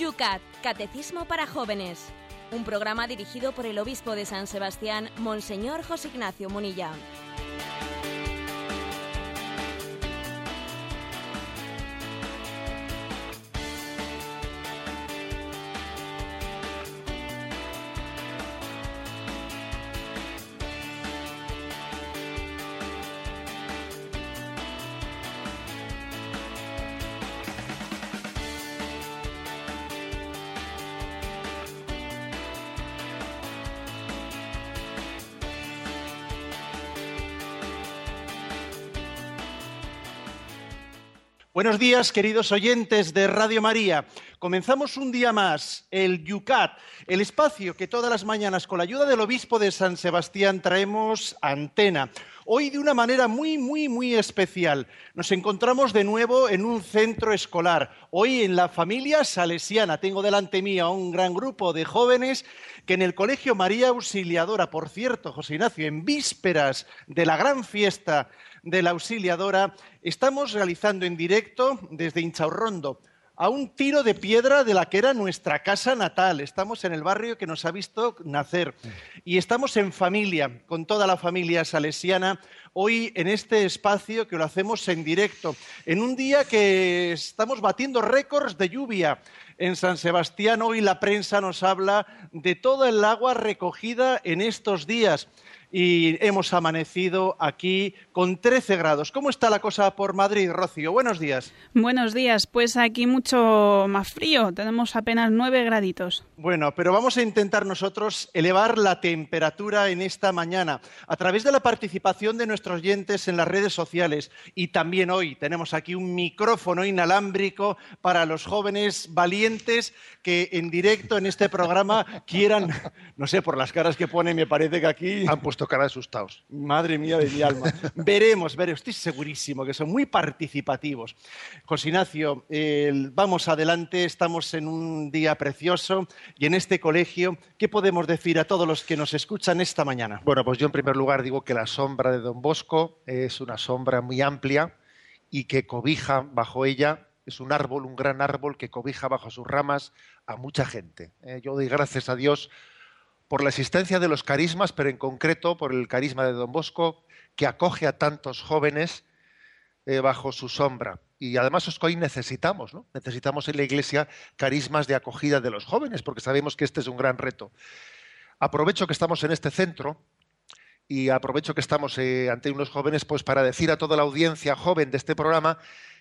Yucat, Catecismo para Jóvenes. Un programa dirigido por el obispo de San Sebastián, Monseñor José Ignacio Munilla. Buenos días, queridos oyentes de Radio María. Comenzamos un día más el Yucat, el espacio que todas las mañanas con la ayuda del obispo de San Sebastián traemos antena. Hoy de una manera muy, muy, muy especial. Nos encontramos de nuevo en un centro escolar. Hoy en la familia salesiana. Tengo delante mío a un gran grupo de jóvenes que en el Colegio María Auxiliadora, por cierto, José Ignacio, en vísperas de la gran fiesta de la Auxiliadora, estamos realizando en directo desde Inchaurrondo a un tiro de piedra de la que era nuestra casa natal. Estamos en el barrio que nos ha visto nacer y estamos en familia, con toda la familia salesiana, hoy en este espacio que lo hacemos en directo, en un día que estamos batiendo récords de lluvia. En San Sebastián hoy la prensa nos habla de toda el agua recogida en estos días y hemos amanecido aquí con 13 grados. ¿Cómo está la cosa por Madrid, Rocío? Buenos días. Buenos días. Pues aquí mucho más frío. Tenemos apenas 9 graditos. Bueno, pero vamos a intentar nosotros elevar la temperatura en esta mañana a través de la participación de nuestros oyentes en las redes sociales. Y también hoy tenemos aquí un micrófono inalámbrico para los jóvenes valientes que en directo en este programa quieran, no sé, por las caras que pone, me parece que aquí... Han puesto cara de asustados. Madre mía de mi alma. veremos, veremos. Estoy segurísimo que son muy participativos. José Ignacio, vamos adelante. Estamos en un día precioso y en este colegio, ¿qué podemos decir a todos los que nos escuchan esta mañana? Bueno, pues yo en primer lugar digo que la sombra de Don Bosco es una sombra muy amplia y que cobija bajo ella es un árbol, un gran árbol que cobija bajo sus ramas a mucha gente. Eh, yo doy gracias a Dios por la existencia de los carismas, pero en concreto por el carisma de Don Bosco, que acoge a tantos jóvenes eh, bajo su sombra. Y además es que hoy necesitamos, ¿no? Necesitamos en la Iglesia carismas de acogida de los jóvenes, porque sabemos que este es un gran reto. Aprovecho que estamos en este centro y aprovecho que estamos eh, ante unos jóvenes, pues para decir a toda la audiencia joven de este programa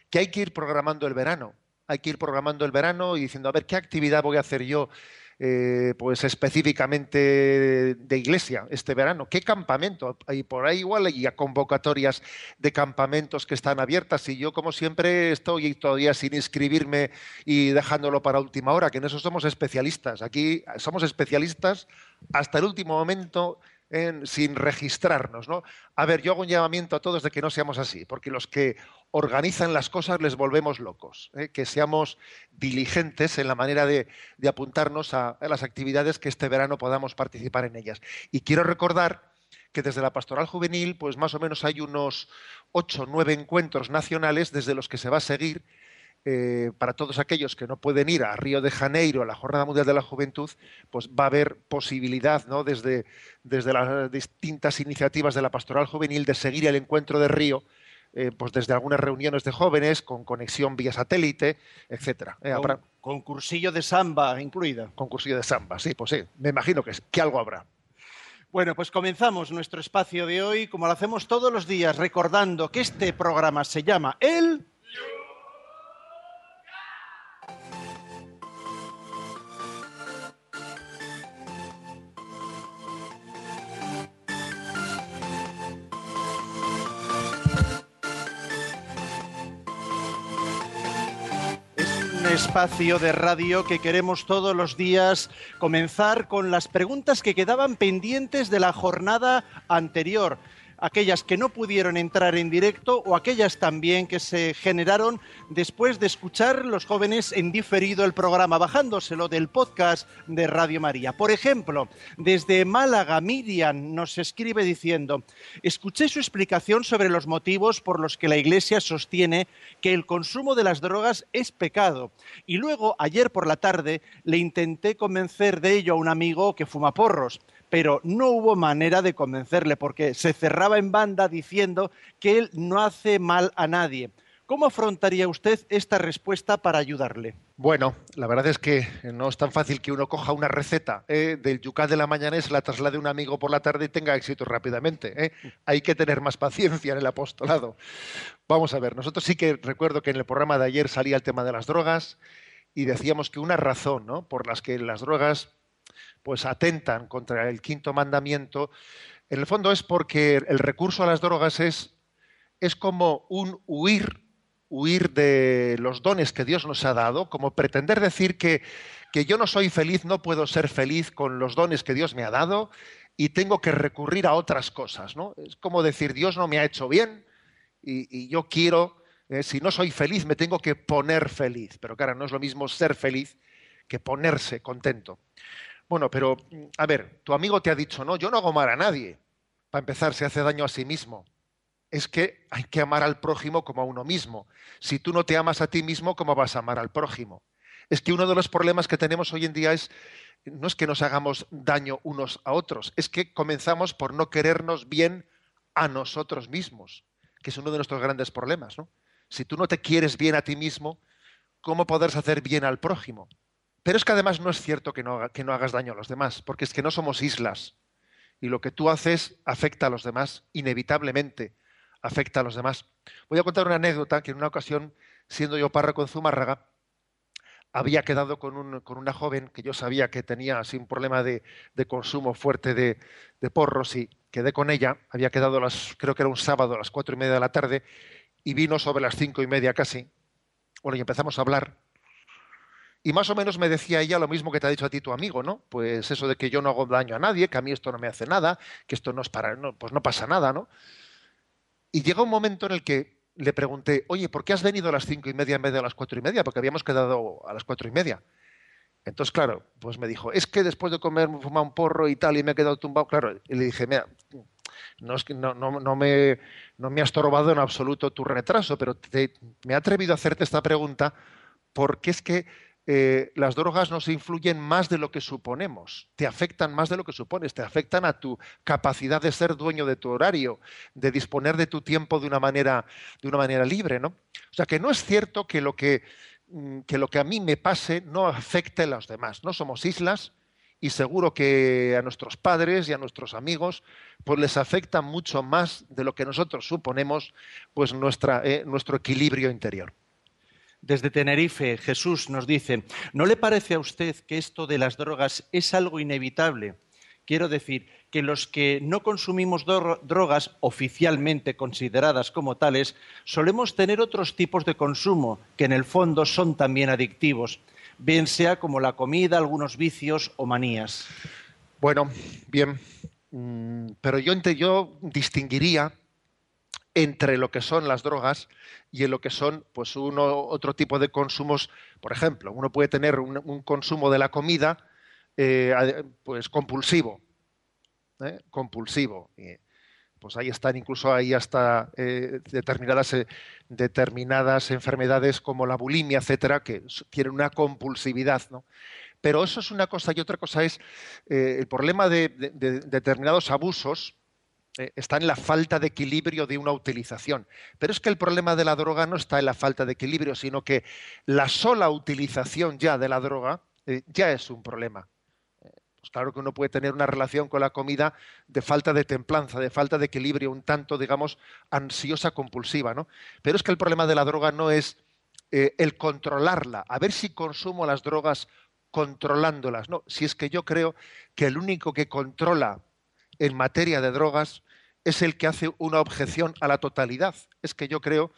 que hay que ir programando el verano. Hay que ir programando el verano y diciendo, a ver, ¿qué actividad voy a hacer yo eh, pues específicamente de iglesia este verano. ¿Qué campamento? Hay por ahí igual hay convocatorias de campamentos que están abiertas y yo como siempre estoy todavía sin inscribirme y dejándolo para última hora, que en eso somos especialistas. Aquí somos especialistas hasta el último momento sin registrarnos. ¿no? A ver, yo hago un llamamiento a todos de que no seamos así, porque los que organizan las cosas les volvemos locos, ¿eh? que seamos diligentes en la manera de, apuntarnos a, las actividades que este verano podamos participar en ellas. Y quiero recordar que desde la pastoral juvenil, pues más o menos hay unos ocho, nueve encuentros nacionales desde los que se va a seguir eh, para todos aquellos que no pueden ir a Río de Janeiro, a la Jornada Mundial de la Juventud, pues va a haber posibilidad, ¿no? desde, desde las distintas iniciativas de la Pastoral Juvenil, de seguir el encuentro de Río, eh, pues desde algunas reuniones de jóvenes con conexión vía satélite, etcétera. Eh, con, cursillo de samba incluida. Con cursillo de samba, sí, pues sí, me imagino que, que algo habrá. Bueno, pues comenzamos nuestro espacio de hoy, como lo hacemos todos los días, recordando que este programa se llama El espacio de radio que queremos todos los días comenzar con las preguntas que quedaban pendientes de la jornada anterior. Aquellas que no pudieron entrar en directo o aquellas también que se generaron después de escuchar los jóvenes en diferido el programa, bajándoselo del podcast de Radio María. Por ejemplo, desde Málaga, Miriam nos escribe diciendo, escuché su explicación sobre los motivos por los que la Iglesia sostiene que el consumo de las drogas es pecado. Y luego, ayer por la tarde, le intenté convencer de ello a un amigo que fuma porros pero no hubo manera de convencerle porque se cerraba en banda diciendo que él no hace mal a nadie. ¿Cómo afrontaría usted esta respuesta para ayudarle? Bueno, la verdad es que no es tan fácil que uno coja una receta eh, del yucat de la mañana y se la traslade a un amigo por la tarde y tenga éxito rápidamente. Eh. Hay que tener más paciencia en el apostolado. Vamos a ver, nosotros sí que recuerdo que en el programa de ayer salía el tema de las drogas y decíamos que una razón ¿no? por las que las drogas pues atentan contra el quinto mandamiento, en el fondo es porque el recurso a las drogas es, es como un huir, huir de los dones que Dios nos ha dado, como pretender decir que, que yo no soy feliz, no puedo ser feliz con los dones que Dios me ha dado y tengo que recurrir a otras cosas. ¿no? Es como decir, Dios no me ha hecho bien y, yo quiero, eh, si no soy feliz, me tengo que poner feliz. Pero claro, no es lo mismo ser feliz que ponerse contento. Bueno, pero, a ver, tu amigo te ha dicho, no, yo no hago mal a nadie. Para empezar, se hace daño a sí mismo. Es que hay que amar al prójimo como a uno mismo. Si tú no te amas a ti mismo, ¿cómo vas a amar al prójimo? Es que uno de los problemas que tenemos hoy en día es, no es que nos hagamos daño unos a otros, es que comenzamos por no querernos bien a nosotros mismos, que es uno de nuestros grandes problemas. ¿no? Si tú no te quieres bien a ti mismo, ¿cómo podrás hacer bien al prójimo? Pero es que además no es cierto que no, hagas daño a los demás, porque es que no somos islas. Y lo que tú haces afecta a los demás, inevitablemente afecta a los demás. Voy a contar una anécdota que en una ocasión, siendo yo párroco en Zumárraga, había quedado con, una joven que yo sabía que tenía así un problema de, consumo fuerte de, de, porros y quedé con ella. Había quedado, las, creo que era un sábado a las cuatro y media de la tarde y vino sobre las cinco y media casi. Bueno, y empezamos a hablar y más o menos me decía ella lo mismo que te ha dicho a ti tu amigo, ¿no? Pues eso de que yo no hago daño a nadie, que a mí esto no me hace nada, que esto no es para, no, pues no pasa nada, ¿no? Y llega un momento en el que le pregunté, oye, ¿por qué has venido a las cinco y media en vez de a las cuatro y media? Porque habíamos quedado a las cuatro y media. Entonces, claro, pues me dijo, es que después de comer me fumado un porro y tal, y me he quedado tumbado. Claro, y le dije, mira, no, es que no, me, no me ha estorbado en absoluto tu retraso, pero me he atrevido a hacerte esta pregunta porque es que eh, las drogas nos influyen más de lo que suponemos, te afectan más de lo que supones, te afectan a tu capacidad de ser dueño de tu horario, de disponer de tu tiempo de una manera, de una manera libre. ¿no? O sea que no es cierto que lo que, mm, que lo que a mí me pase no afecte a los demás. No somos islas y seguro que a nuestros padres y a nuestros amigos pues les afecta mucho más de lo que nosotros suponemos pues nuestra, eh, nuestro equilibrio interior. Desde Tenerife, Jesús nos dice, ¿no le parece a usted que esto de las drogas es algo inevitable? Quiero decir que los que no consumimos drogas oficialmente consideradas como tales, solemos tener otros tipos de consumo que en el fondo son también adictivos, bien sea como la comida, algunos vicios o manías. Bueno, bien, mm, pero yo, yo distinguiría entre lo que son las drogas y en lo que son pues uno, otro tipo de consumos. Por ejemplo, uno puede tener un, consumo de la comida eh, pues compulsivo. ¿eh? Compulsivo. pues ahí están incluso ahí hasta eh, determinadas, determinadas enfermedades como la bulimia, etcétera, que tienen una compulsividad. ¿no? Pero eso es una cosa y otra cosa es el problema de determinados abusos eh, está en la falta de equilibrio de una utilización. Pero es que el problema de la droga no está en la falta de equilibrio, sino que la sola utilización ya de la droga eh, ya es un problema. Eh, pues claro que uno puede tener una relación con la comida de falta de templanza, de falta de equilibrio, un tanto, digamos, ansiosa compulsiva, ¿no? Pero es que el problema de la droga no es el controlarla, a ver si consumo las drogas controlándolas. No, si es que yo creo que el único que controla en materia de drogas es el que hace una objeción a la totalidad. Es que yo creo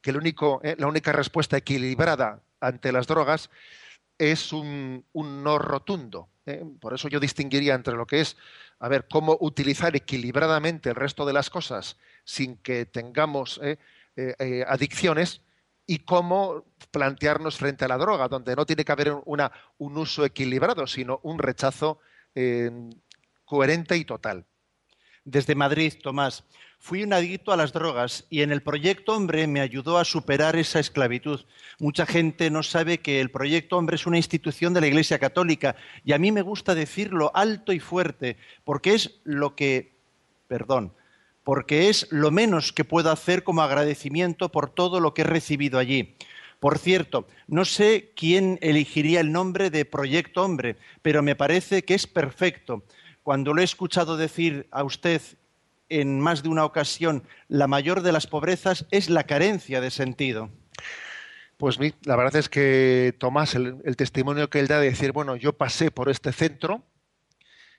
que eh, la única respuesta equilibrada ante las drogas es un, no rotundo. ¿eh? Por eso yo distinguiría entre lo que es, a ver, cómo utilizar equilibradamente el resto de las cosas sin que tengamos ¿eh? Adicciones y cómo plantearnos frente a la droga, donde no tiene que haber un uso equilibrado, sino un rechazo coherente y total. Desde Madrid, Tomás, fui un adicto a las drogas y en el proyecto Hombre me ayudó a superar esa esclavitud. Mucha gente no sabe que el proyecto Hombre es una institución de la Iglesia Católica y a mí me gusta decirlo alto y fuerte porque es lo que, perdón, porque es lo menos que puedo hacer como agradecimiento por todo lo que he recibido allí. Por cierto, no sé quién elegiría el nombre de Proyecto Hombre, pero me parece que es perfecto. Cuando lo he escuchado decir a usted en más de una ocasión, la mayor de las pobrezas es la carencia de sentido. Pues la verdad es que Tomás, el, testimonio que él da de decir, bueno, yo pasé por este centro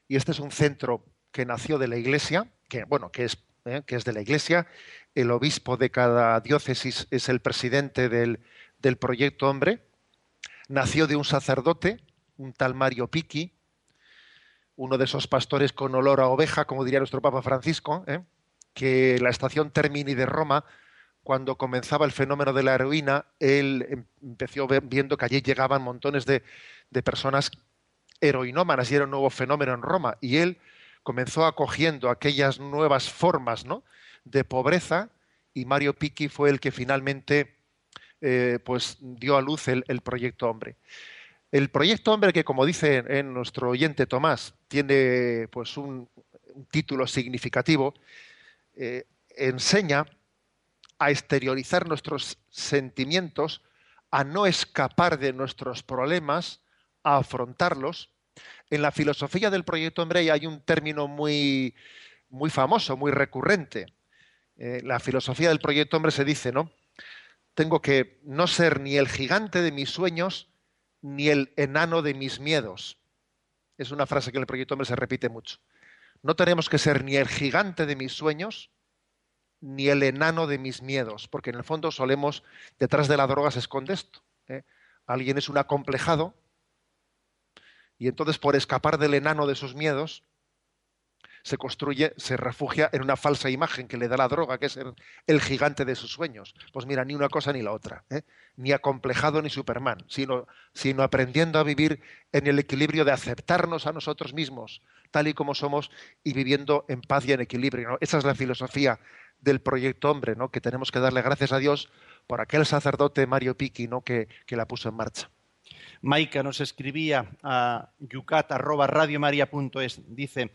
y este es un centro que nació de la Iglesia, que bueno, que es ¿eh? que es de la Iglesia. El obispo de cada diócesis es el presidente del, proyecto Hombre. Nació de un sacerdote, un tal Mario Piqui, uno de esos pastores con olor a oveja, como diría nuestro Papa Francisco, ¿eh? que la estación Termini de Roma, cuando comenzaba el fenómeno de la heroína, él em, empezó viendo que allí llegaban montones de, de personas heroinómanas y era un nuevo fenómeno en Roma. Y él comenzó acogiendo aquellas nuevas formas de pobreza y Mario Piqui fue el que finalmente eh, pues, dio a luz el, proyecto Hombre. El proyecto Hombre, que como dice en nuestro oyente Tomás, tiene pues, un, título significativo, eh, enseña a exteriorizar nuestros sentimientos, a no escapar de nuestros problemas, a afrontarlos en la filosofía del proyecto Hombre hay un término muy, muy famoso, muy recurrente. Eh, la filosofía del proyecto Hombre se dice, ¿no? Tengo que no ser ni el gigante de mis sueños ni el enano de mis miedos. Es una frase que en el proyecto se repite mucho. No tenemos que ser ni el gigante de mis sueños ni el enano de mis miedos, porque en el fondo solemos, detrás de la droga se esconde esto. ¿eh? Alguien es un acomplejado y entonces por escapar del enano de sus miedos, se construye, se refugia en una falsa imagen que le da la droga, que es el, gigante de sus sueños. Pues mira, ni una cosa ni la otra, ¿eh? ni acomplejado ni Superman, sino, sino aprendiendo a vivir en el equilibrio de aceptarnos a nosotros mismos, tal y como somos, y viviendo en paz y en equilibrio. Esa es la filosofía del proyecto hombre, ¿no? que tenemos que darle gracias a Dios por aquel sacerdote Mario Piqui ¿no? que la puso en marcha. Maika nos escribía a yucat.radiomaria.es. Dice,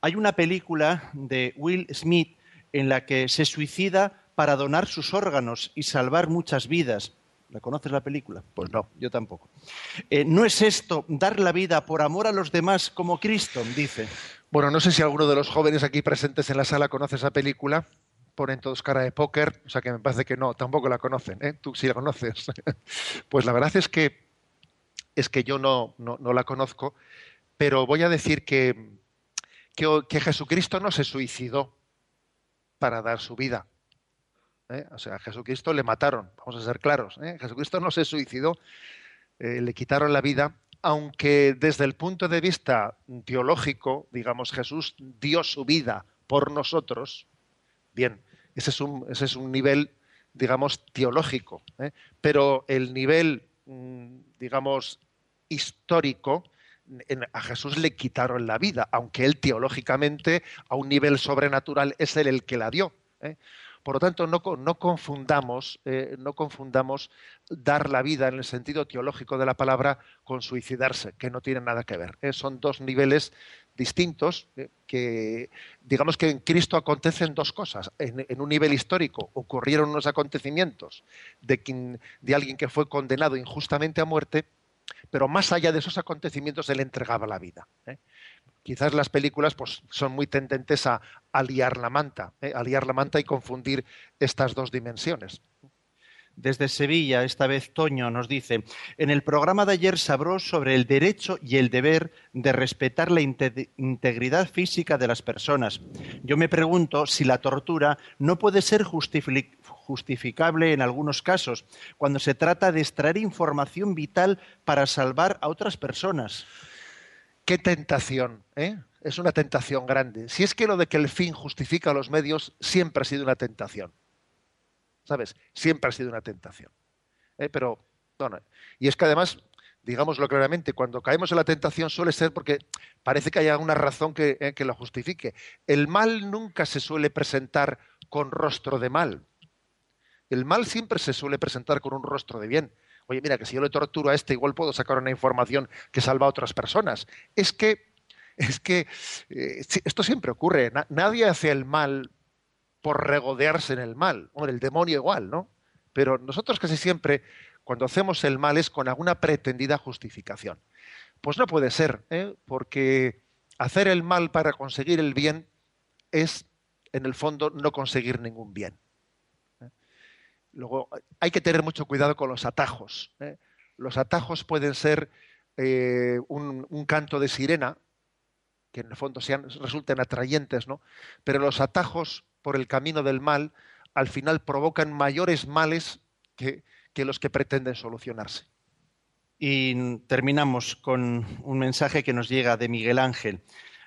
hay una película de Will Smith en la que se suicida para donar sus órganos y salvar muchas vidas. ¿La conoces la película? Pues no, yo tampoco. Eh, ¿No es esto dar la vida por amor a los demás como Cristo? Dice. Bueno, no sé si alguno de los jóvenes aquí presentes en la sala conoce esa película. Ponen todos cara de póker, o sea que me parece que no, tampoco la conocen. ¿eh? Tú sí la conoces. pues la verdad es que es que yo no, la conozco, pero voy a decir que, que, Jesucristo no se suicidó para dar su vida. ¿eh? O sea, a Jesucristo le mataron, vamos a ser claros. ¿eh? Jesucristo no se suicidó, eh, le quitaron la vida, aunque desde el punto de vista teológico, digamos, Jesús dio su vida por nosotros. Bien, ese es un, ese es un nivel, digamos, teológico. Pero el nivel Mm, digamos, histórico, a Jesús le quitaron la vida, aunque él teológicamente, a un nivel sobrenatural, es él el que la dio. ¿eh? Por lo tanto, no, confundamos, eh, no confundamos dar la vida en el sentido teológico de la palabra con suicidarse, que no tiene nada que ver. ¿eh? Son dos niveles distintos que, digamos que en Cristo acontecen dos cosas. En, un nivel histórico ocurrieron unos acontecimientos de, de alguien que fue condenado injustamente a muerte, pero más allá de esos acontecimientos él entregaba la vida. ¿eh? Quizás las películas pues, son muy tendentes a, aliar liar la manta, ¿eh? a liar la manta y confundir estas dos dimensiones. Desde Sevilla, esta vez Toño nos dice, en el programa de ayer se habló sobre el derecho y el deber de respetar la integridad física de las personas. Yo me pregunto si la tortura no puede ser justificable en algunos casos, cuando se trata de extraer información vital para salvar a otras personas. Qué tentación, ¿eh? Es una tentación grande. Si es que lo de que el fin justifica los medios siempre ha sido una tentación. ¿Sabes? Siempre ha sido una tentación. ¿eh? Pero, bueno, y es que además, digámoslo claramente, cuando caemos en la tentación suele ser porque parece que hay alguna razón que, eh, que lo justifique. El mal nunca se suele presentar con rostro de mal. El mal siempre se suele presentar con un rostro de bien. Oye, mira, que si yo le torturo a este, igual puedo sacar una información que salva a otras personas. Es que, es que eh, esto siempre ocurre. nadie hace el mal por regodearse en el mal. Hombre, el demonio igual, ¿no? Pero nosotros casi siempre, cuando hacemos el mal, es con alguna pretendida justificación. Pues no puede ser, ¿eh? porque hacer el mal para conseguir el bien es, en el fondo, no conseguir ningún bien. ¿eh? Luego, hay que tener mucho cuidado con los atajos. ¿eh? Los atajos pueden ser un, un, canto de sirena, que en el fondo sean, resulten atrayentes, ¿no? Pero los atajos por el camino del mal, al final provocan mayores males que, los que pretenden solucionarse. Y terminamos con un mensaje que nos llega de Miguel Ángel.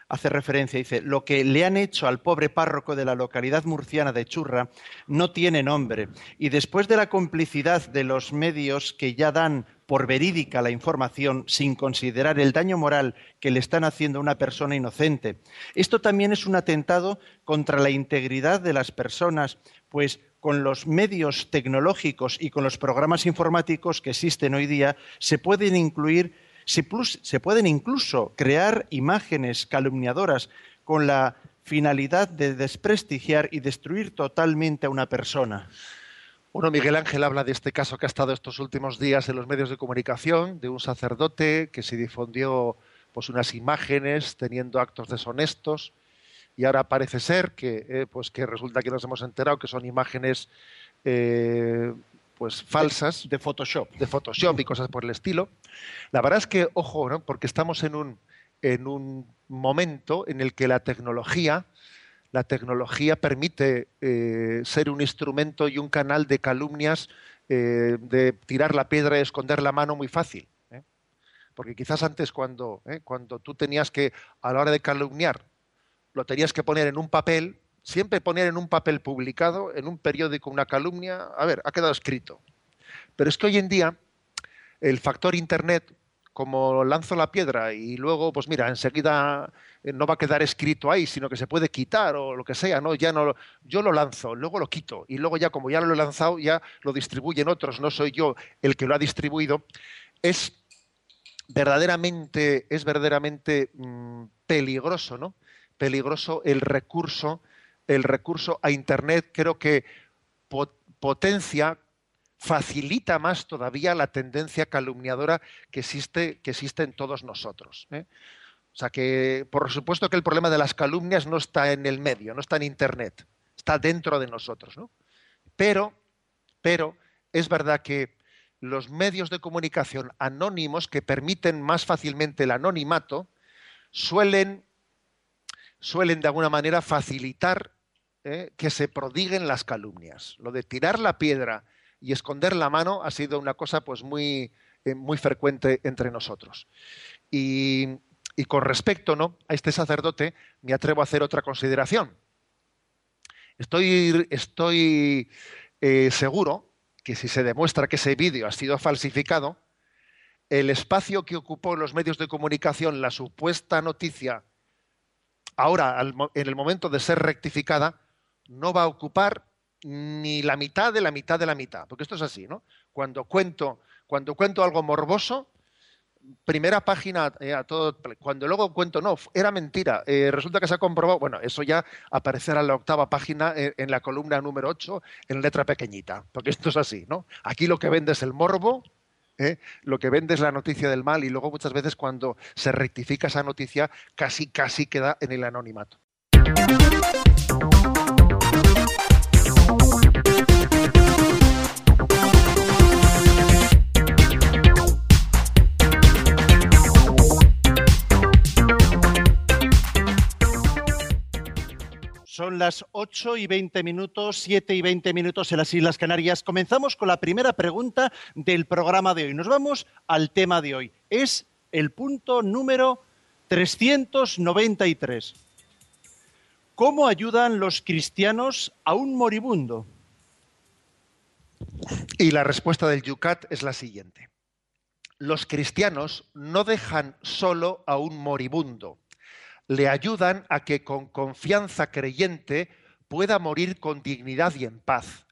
Hace referencia, dice, lo que le han hecho al pobre párroco de la localidad murciana de Churra no tiene nombre. Y después de la complicidad de los medios que ya dan por verídica la información sin considerar el daño moral que le están haciendo a una persona inocente. Esto también es un atentado contra la integridad de las personas, pues con los medios tecnológicos y con los programas informáticos que existen hoy día se pueden incluir, se, pueden incluso crear imágenes calumniadoras con la finalidad de desprestigiar y destruir totalmente a una persona. Bueno, Miguel Ángel habla de este caso que ha estado estos últimos días en los medios de comunicación, de un sacerdote que se difundió pues, unas imágenes teniendo actos deshonestos y ahora parece ser que, eh, pues, que resulta que nos hemos enterado que son imágenes eh, pues falsas. De, Photoshop. De Photoshop y cosas por el estilo. La verdad es que, ojo, ¿no? porque estamos en un, en un momento en el que la tecnología la tecnología permite eh, ser un instrumento y un canal de calumnias, eh, de tirar la piedra y esconder la mano muy fácil. ¿eh? Porque quizás antes cuando, cuando tú tenías que, a la hora de calumniar, lo tenías que poner en un papel, siempre poner en un papel publicado, en un periódico, una calumnia, a ver, ha quedado escrito. Pero es que hoy en día el factor Internet como lanzo la piedra y luego, pues mira, enseguida eh, no va a quedar escrito ahí, sino que se puede quitar o lo que sea, ¿no? Ya no, yo lo lanzo, luego lo quito y luego ya como ya lo he lanzado, ya lo distribuyen otros, no soy yo el que lo ha distribuido. Es verdaderamente, es verdaderamente mm, peligroso, ¿no? Peligroso el recurso, el recurso a Internet, creo que potencia facilita más todavía la tendencia calumniadora que existe, que existe en todos nosotros. ¿eh? O sea que, por supuesto que el problema de las calumnias no está en el medio, no está en Internet, está dentro de nosotros. ¿no? Pero, pero es verdad que los medios de comunicación anónimos que permiten más fácilmente el anonimato suelen, suelen de alguna manera facilitar ¿eh? que se prodiguen las calumnias. Lo de tirar la piedra y esconder la mano ha sido una cosa pues muy, eh, muy frecuente entre nosotros. Y, con respecto ¿no? a este sacerdote, me atrevo a hacer otra consideración. Estoy, estoy eh, seguro que si se demuestra que ese vídeo ha sido falsificado, el espacio que ocupó los medios de comunicación la supuesta noticia, ahora en el momento de ser rectificada, no va a ocupar ni la mitad de la mitad de la mitad, porque esto es así, ¿no? Cuando cuento, cuando cuento algo morboso, primera página eh, a todo, cuando luego cuento no, era mentira, eh, resulta que se ha comprobado, bueno, eso ya aparecerá en la octava página eh, en la columna número 8 en letra pequeñita, porque esto es así, ¿no? Aquí lo que vende es el morbo, lo que vende es la noticia del mal y luego muchas veces cuando se rectifica esa noticia casi casi queda en el anonimato. Son las 8 y 20 minutos, 7 y 20 minutos en las Islas Canarias. Comenzamos con la primera pregunta del programa de hoy. Nos vamos al tema de hoy. Es el punto número 393. ¿Cómo ayudan los cristianos a un moribundo? Y la respuesta del Yucat es la siguiente. Los cristianos no dejan solo a un moribundo le ayudan a que con confianza creyente pueda morir con dignidad y en paz.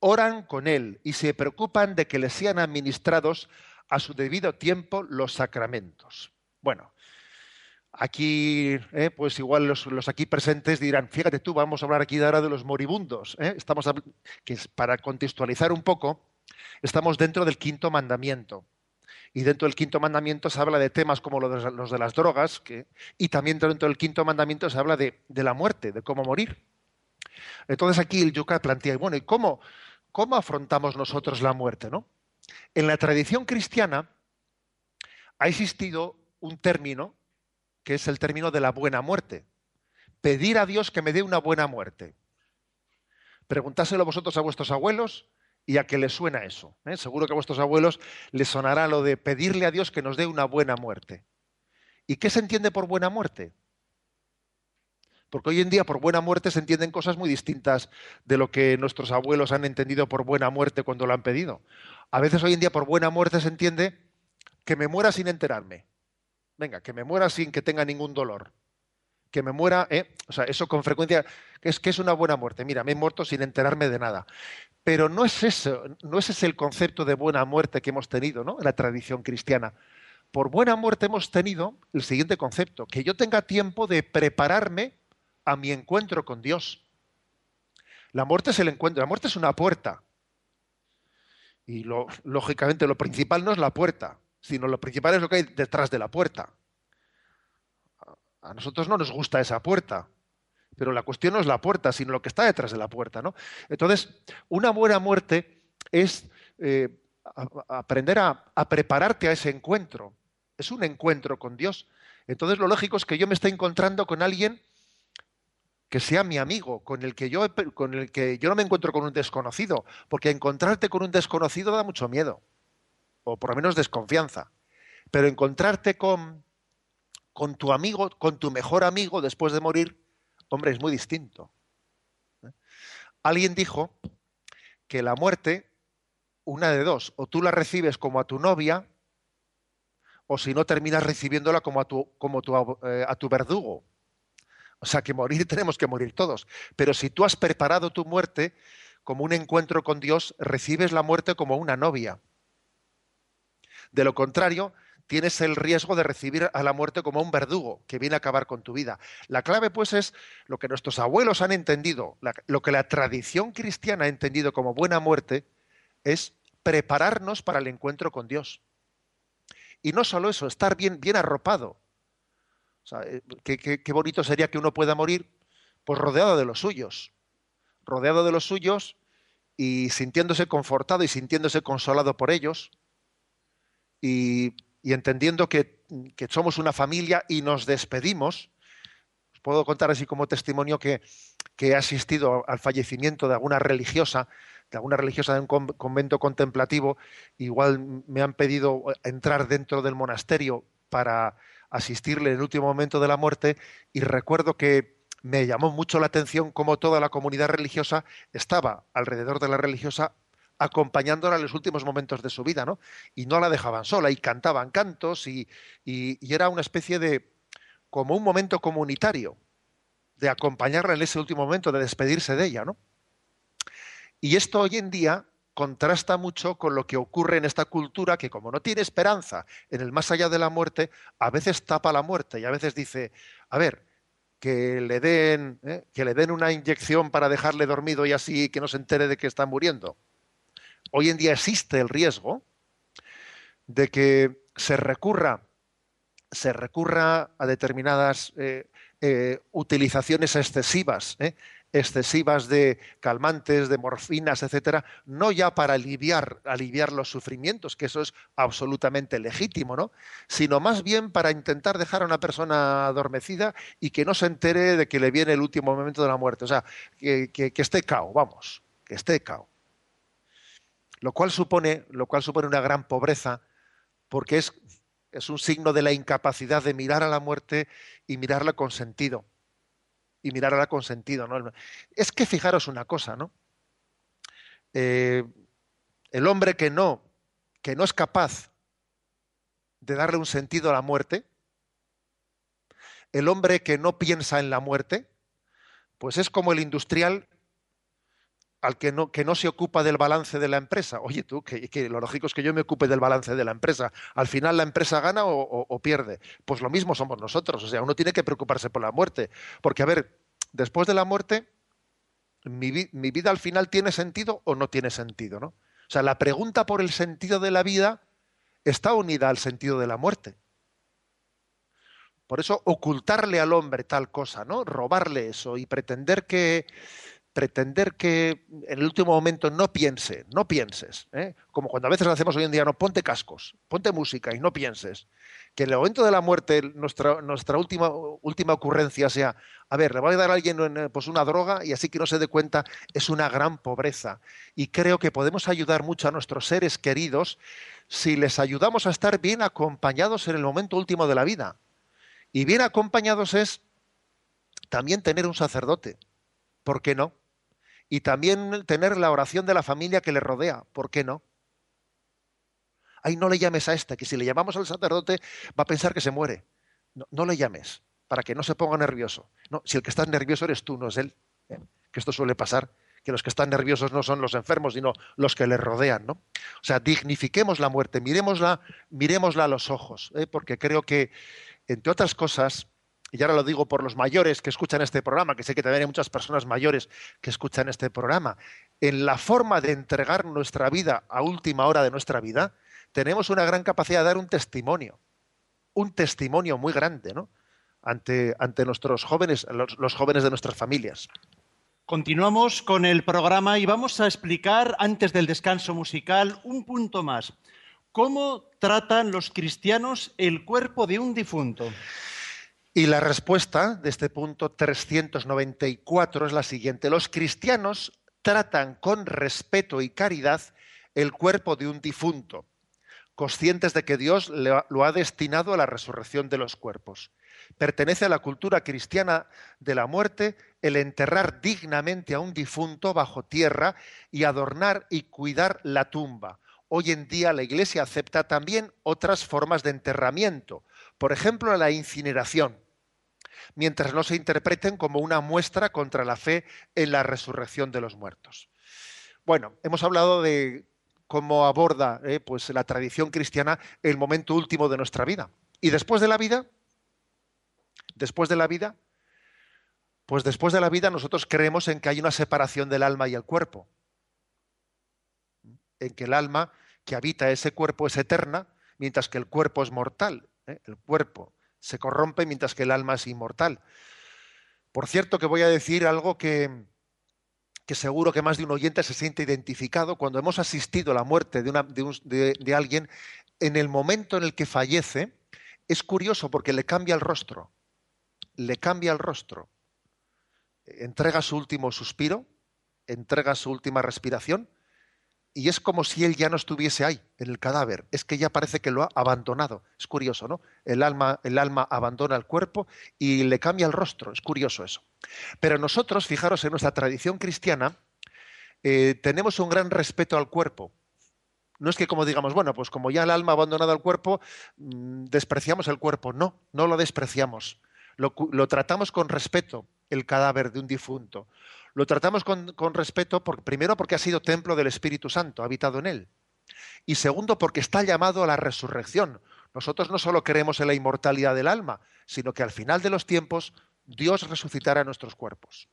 Oran con él y se preocupan de que le sean administrados a su debido tiempo los sacramentos. Bueno, aquí, eh, pues igual los, aquí presentes dirán, fíjate tú, vamos a hablar aquí ahora de los moribundos. Eh, estamos que para contextualizar un poco, estamos dentro del quinto mandamiento. Y dentro del quinto mandamiento se habla de temas como los de las drogas, que, y también dentro del quinto mandamiento se habla de, la muerte, de cómo morir. Entonces aquí el Yucat plantea, bueno, ¿y cómo, cómo afrontamos nosotros la muerte? ¿no? En la tradición cristiana ha existido un término que es el término de la buena muerte. Pedir a Dios que me dé una buena muerte. Preguntáselo vosotros a vuestros abuelos y a que les suena eso. ¿eh? Seguro que a vuestros abuelos les sonará lo de pedirle a Dios que nos dé una buena muerte. ¿Y qué se entiende por buena muerte? Porque hoy en día por buena muerte se entienden cosas muy distintas de lo que nuestros abuelos han entendido por buena muerte cuando lo han pedido. A veces hoy en día por buena muerte se entiende que me muera sin enterarme. Venga, que me muera sin que tenga ningún dolor. Que me muera, ¿eh? o sea, eso con frecuencia es que es una buena muerte. Mira, me he muerto sin enterarme de nada. Pero no es eso, no es ese el concepto de buena muerte que hemos tenido ¿no? en la tradición cristiana. Por buena muerte hemos tenido el siguiente concepto, que yo tenga tiempo de prepararme a mi encuentro con Dios. La muerte es el encuentro, la muerte es una puerta. Y lógicamente lo principal no es la puerta, sino lo principal es lo que hay detrás de la puerta. A nosotros no nos gusta esa puerta, pero la cuestión no es la puerta, sino lo que está detrás de la puerta. ¿no? Entonces, una buena muerte es eh, aprender a, prepararte a ese encuentro. Es un encuentro con Dios. Entonces, lo lógico es que yo me esté encontrando con alguien que sea mi amigo, con el que yo, con el que yo no me encuentro con un desconocido, porque encontrarte con un desconocido da mucho miedo, o por lo menos desconfianza. Pero encontrarte con, con tu amigo, con tu mejor amigo después de morir, Hombre, es muy distinto. ¿eh? Alguien dijo que la muerte, una de dos, o tú la recibes como a tu novia, o si no terminas recibiéndola como a tu, como eh, a tu verdugo. O sea que morir tenemos que morir todos. Pero si tú has preparado tu muerte como un encuentro con Dios, recibes la muerte como una novia. De lo contrario, tienes el riesgo de recibir a la muerte como un verdugo que viene a acabar con tu vida. La clave, pues, es lo que nuestros abuelos han entendido, lo que la tradición cristiana ha entendido como buena muerte, es prepararnos para el encuentro con Dios. Y no solo eso, estar bien, arropado. Eh, qué, bonito sería que uno pueda morir pues rodeado de los suyos, rodeado de los suyos y sintiéndose confortado y sintiéndose consolado por ellos y y entendiendo que, somos una familia y nos despedimos, os puedo contar así como testimonio que, he asistido al fallecimiento de alguna religiosa, de alguna religiosa de un convento contemplativo, igual me han pedido entrar dentro del monasterio para asistirle en el último momento de la muerte y recuerdo que me llamó mucho la atención cómo toda la comunidad religiosa estaba alrededor de la religiosa acompañándola en los últimos momentos de su vida, ¿no? Y no la dejaban sola, y cantaban cantos, y, era una especie de, como un momento comunitario, de acompañarla en ese último momento, de despedirse de ella, ¿no? Y esto hoy en día contrasta mucho con lo que ocurre en esta cultura que como no tiene esperanza en el más allá de la muerte, a veces tapa la muerte y a veces dice, a ver, que le den, ¿eh? que le den una inyección para dejarle dormido y así que no se entere de que está muriendo hoy en día existe el riesgo de que se recurra, se recurra a determinadas eh, eh, utilizaciones excesivas ¿eh? excesivas de calmantes, de morfinas, etcétera, no ya para aliviar, aliviar los sufrimientos, que eso es absolutamente legítimo, ¿no? Sino más bien para intentar dejar a una persona adormecida y que no se entere de que le viene el último momento de la muerte. O sea, que, que esté cao, vamos, que esté cao. Lo cual supone, lo cual supone una gran pobreza, porque es, es un signo de la incapacidad de mirar a la muerte y mirarla con sentido y mirarla con sentido. ¿no? Es que fijaros una cosa, ¿no? Eh, el hombre que no, que no es capaz de darle un sentido a la muerte, el hombre que no piensa en la muerte, pues es como el industrial al que no, que no se ocupa del balance de la empresa. Oye, tú, que, lo lógico es que yo me ocupe del balance de la empresa. Al final la empresa gana o, pierde. Pues lo mismo somos nosotros. O sea, uno tiene que preocuparse por la muerte. Porque, a ver, después de la muerte, mi, vida al final tiene sentido o no tiene sentido, ¿no? O sea, la pregunta por el sentido de la vida está unida al sentido de la muerte. Por eso ocultarle al hombre tal cosa, ¿no? Robarle eso y pretender que pretender que en el último momento no piense, no pienses, ¿eh? como cuando a veces lo hacemos hoy en día, no ponte cascos, ponte música y no pienses. Que en el momento de la muerte nuestra, última ocurrencia sea, a ver, le voy a dar a alguien eh, pues una droga y así que no se dé cuenta, es una gran pobreza. Y creo que podemos ayudar mucho a nuestros seres queridos si les ayudamos a estar bien acompañados en el momento último de la vida. Y bien acompañados es también tener un sacerdote. ¿Por qué no? Y también tener la oración de la familia que le rodea. ¿Por qué no? Ay, no le llames a este, que si le llamamos al sacerdote va a pensar que se muere. No, le llames, para que no se ponga nervioso. No, si el que está nervioso eres tú, no es él. ¿eh? Que esto suele pasar, que los que están nerviosos no son los enfermos, sino los que le rodean. ¿no? O sea, dignifiquemos la muerte, miremosla, miremosla a los ojos, ¿eh? porque creo que, entre otras cosas, y ahora lo digo por los mayores que escuchan este programa, que sé que también hay muchas personas mayores que escuchan este programa, en la forma de entregar nuestra vida a última hora de nuestra vida, tenemos una gran capacidad de dar un testimonio, un testimonio muy grande, ¿no? Ante, ante nuestros jóvenes, los jóvenes de nuestras familias. Continuamos con el programa y vamos a explicar, antes del descanso musical, un punto más. ¿Cómo tratan los cristianos el cuerpo de un difunto? Y la respuesta de este punto 394 es la siguiente. Los cristianos tratan con respeto y caridad el cuerpo de un difunto, conscientes de que Dios lo ha destinado a la resurrección de los cuerpos. Pertenece a la cultura cristiana de la muerte el enterrar dignamente a un difunto bajo tierra y adornar y cuidar la tumba. Hoy en día la Iglesia acepta también otras formas de enterramiento, por ejemplo la incineración mientras no se interpreten como una muestra contra la fe en la resurrección de los muertos. Bueno, hemos hablado de cómo aborda eh, pues, la tradición cristiana el momento último de nuestra vida. ¿Y después de la vida? Después de la vida, pues después de la vida nosotros creemos en que hay una separación del alma y el cuerpo. En que el alma que habita ese cuerpo es eterna, mientras que el cuerpo es mortal. ¿Eh? El cuerpo se corrompe mientras que el alma es inmortal. Por cierto que voy a decir algo que, que seguro que más de un oyente se siente identificado cuando hemos asistido a la muerte de, de, alguien, en el momento en el que fallece, es curioso porque le cambia el rostro, le cambia el rostro, entrega su último suspiro, entrega su última respiración y es como si él ya no estuviese ahí, en el cadáver. Es que ya parece que lo ha abandonado. Es curioso, ¿no? El alma, el alma abandona el cuerpo y le cambia el rostro. Es curioso eso. Pero nosotros, fijaros, en nuestra tradición cristiana, eh, tenemos un gran respeto al cuerpo. No es que como digamos, bueno, pues como ya el alma ha abandonado el cuerpo, mm, despreciamos el cuerpo. No, no lo despreciamos. lo tratamos con respeto, el cadáver de un difunto lo tratamos con, respeto, primero porque ha sido templo del Espíritu Santo, ha habitado en él. Y segundo porque está llamado a la resurrección. Nosotros no solo creemos en la inmortalidad del alma, sino que al final de los tiempos Dios resucitará nuestros cuerpos.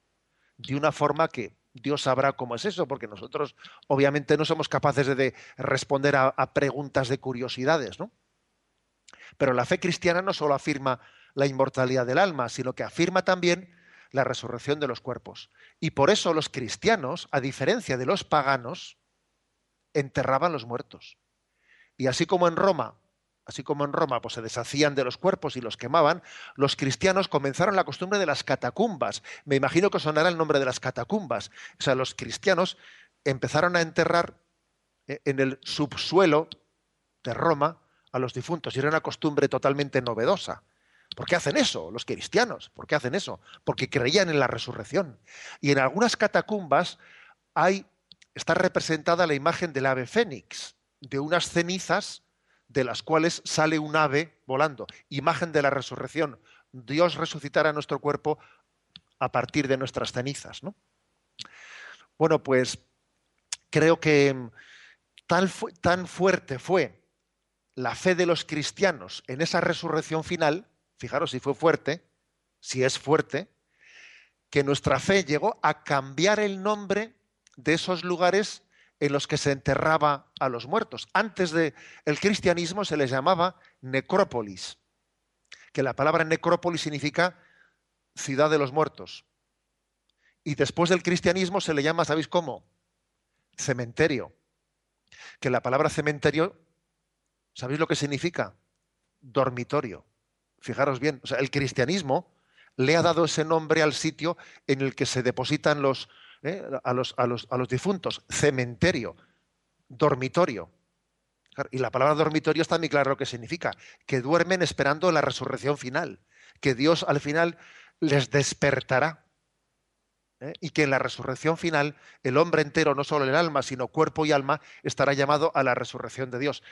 De una forma que Dios sabrá cómo es eso, porque nosotros obviamente no somos capaces de, responder a, a, preguntas de curiosidades, ¿no? Pero la fe cristiana no solo afirma la inmortalidad del alma, sino que afirma también la resurrección de los cuerpos. Y por eso los cristianos, a diferencia de los paganos, enterraban los muertos. Y así como en Roma, así como en Roma pues se deshacían de los cuerpos y los quemaban, los cristianos comenzaron la costumbre de las catacumbas. Me imagino que sonará el nombre de las catacumbas. O sea, los cristianos empezaron a enterrar eh, en el subsuelo de Roma a los difuntos y era una costumbre totalmente novedosa. ¿Por qué hacen eso los cristianos? ¿Por qué hacen eso? Porque creían en la resurrección. Y en algunas catacumbas hay, está representada la imagen del ave fénix, de unas cenizas de las cuales sale un ave volando, imagen de la resurrección. Dios resucitará nuestro cuerpo a partir de nuestras cenizas. ¿no? Bueno, pues creo que tan, tan fuerte fue la fe de los cristianos en esa resurrección final, fijaros si fue fuerte, si es fuerte, que nuestra fe llegó a cambiar el nombre de esos lugares en los que se enterraba a los muertos. Antes del el cristianismo se les llamaba necrópolis, que la palabra necrópolis significa ciudad de los muertos. Y después del cristianismo se le llama, ¿sabéis cómo? Cementerio. Que la palabra cementerio, ¿sabéis lo que significa? Dormitorio. Fijaros bien, el cristianismo le ha dado ese nombre al sitio en el que se depositan los, ¿eh? a los difuntos, cementerio, dormitorio. Y la palabra dormitorio está muy claro lo que significa, que duermen esperando la resurrección final, que Dios al final les despertará. ¿eh? Y que en la resurrección final el hombre entero, no solo el alma, sino cuerpo y alma, estará llamado a la resurrección de Dios.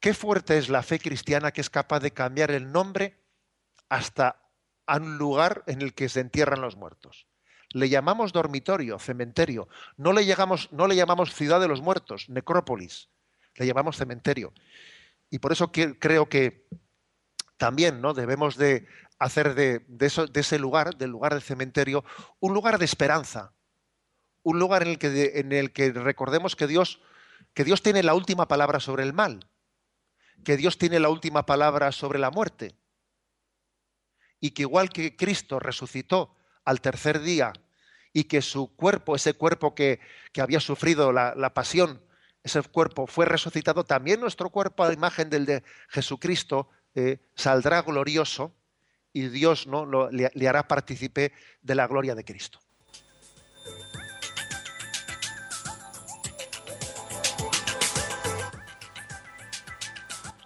Qué fuerte es la fe cristiana que es capaz de cambiar el nombre hasta a un lugar en el que se entierran los muertos le llamamos dormitorio, cementerio. No le, llamamos, ciudad de los muertos, necrópolis. Le llamamos cementerio. Y por eso creo que también ¿no? debemos de hacer de, de, ese lugar, del lugar del cementerio, un lugar de esperanza. Un lugar en el que, en el que recordemos que Dios, que Dios tiene la última palabra sobre el mal. Que Dios tiene la última palabra sobre la muerte. Y que igual que Cristo resucitó al tercer día y que su cuerpo, ese cuerpo que, había sufrido la, pasión, ese cuerpo fue resucitado, también nuestro cuerpo a la imagen del de Jesucristo eh, saldrá glorioso y Dios ¿no? le, le hará partícipe de la gloria de Cristo.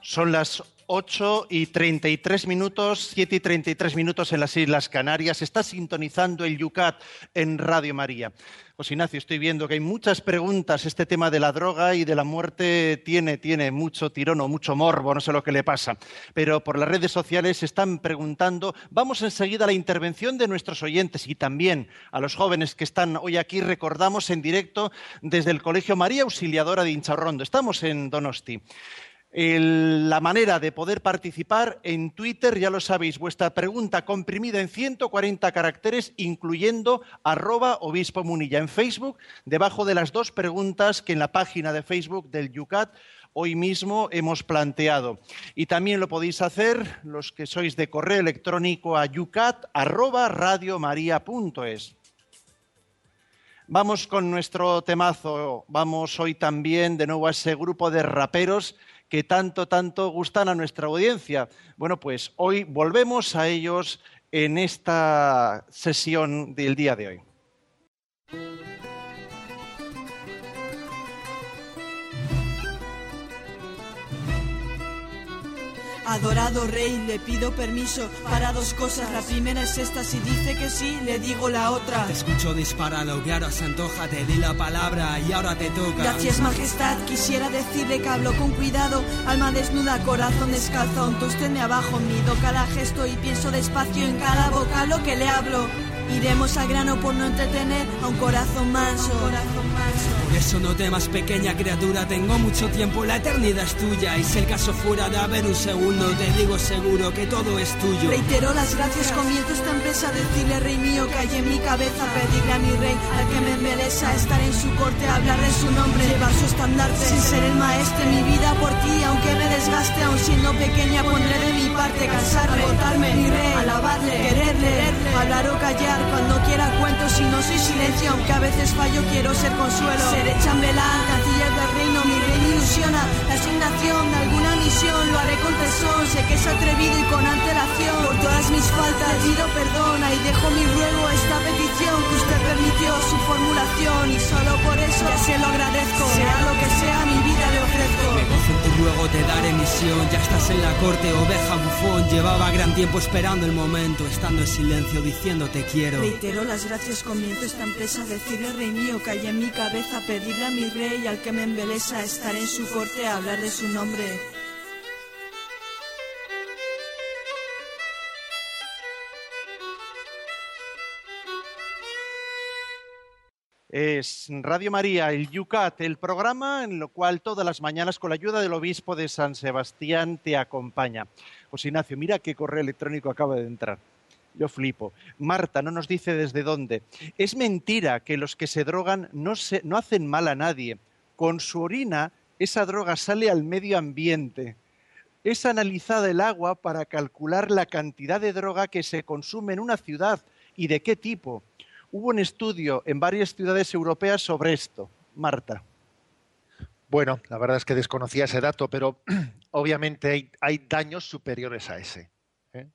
Son las 8 y 33 minutos, 7 y 33 minutos en las Islas Canarias. Está sintonizando el Yucat en Radio María. José Ignacio, estoy viendo que hay muchas preguntas. Este tema de la droga y de la muerte tiene, tiene mucho tirón o mucho morbo, no sé lo que le pasa. Pero por las redes sociales se están preguntando. Vamos enseguida a la intervención de nuestros oyentes y también a los jóvenes que están hoy aquí. Recordamos en directo desde el Colegio María Auxiliadora de Incharrondo. Estamos en Donosti la manera de poder participar en Twitter, ya lo sabéis, vuestra pregunta comprimida en 140 caracteres, incluyendo arroba obispo munilla. En Facebook, debajo de las dos preguntas que en la página de Facebook del Yucat hoy mismo hemos planteado. Y también lo podéis hacer los que sois de correo electrónico a yucat arroba. Vamos con nuestro temazo. Vamos hoy también de nuevo a ese grupo de raperos que tanto, tanto gustan a nuestra audiencia. Bueno, pues hoy volvemos a ellos en esta sesión del día de hoy. Adorado rey, le pido permiso para dos cosas. La primera es esta, si dice que sí, le digo la otra. Te escucho disparado, claro, se antoja, te di la palabra y ahora te toca. Gracias, majestad, quisiera decirle que hablo con cuidado. Alma desnuda, corazón descalzo, un tostene abajo, mido cada gesto y pienso despacio en cada boca lo que le hablo. Iremos al grano por no entretener a un corazón manso. Manso. Eso no temas, pequeña criatura, tengo mucho tiempo, la eternidad es tuya. Y si el caso fuera de haber un segundo, te digo seguro que todo es tuyo. Reitero las gracias, comienzo esta empresa, decirle rey mío que hay en mi cabeza, pedirle a mi rey, al que me embelesa, estar en su corte, hablar de su nombre, llevar su estandarte, sin ser el maestre, mi vida por ti, aunque me desgaste, aun siendo pequeña, pondré de mi parte, cansarme, agotarme, mi rey, alabarle, quererle, hablar o callar, cuando quiera cuento, si no soy silencio, aunque a veces fallo, quiero ser consuelo, seré chambelán, canciller del reino, mi me ilusiona, la asignación de alguna misión, lo haré con tesón, sé que es atrevido y con antelación, por todas mis faltas pido perdón, y dejo mi ruego, esta petición que usted permitió su formulación, y solo por eso se lo agradezco, sea lo que sea, mi vida le ofrezco. Ruego, te daré misión. Ya estás en la corte, oveja bufón. Llevaba gran tiempo esperando el momento, estando en silencio, diciendo te quiero. Reitero las gracias, comienzo esta empresa, decirle rey mío hay en mi cabeza, pedirle a mi rey al que me embelesa, estar en su corte, hablar de su nombre. Es Radio María, el Yucat, el programa en lo cual todas las mañanas, con la ayuda del obispo de San Sebastián, te acompaña. José Ignacio, mira qué correo electrónico acaba de entrar. Yo flipo. Marta no nos dice desde dónde. Es mentira que los que se drogan no, se, no hacen mal a nadie. Con su orina, esa droga sale al medio ambiente. Es analizada el agua para calcular la cantidad de droga que se consume en una ciudad y de qué tipo. Hubo un estudio en varias ciudades europeas sobre esto. Marta. Bueno, la verdad es que desconocía ese dato, pero obviamente hay, daños superiores a ese. ¿eh?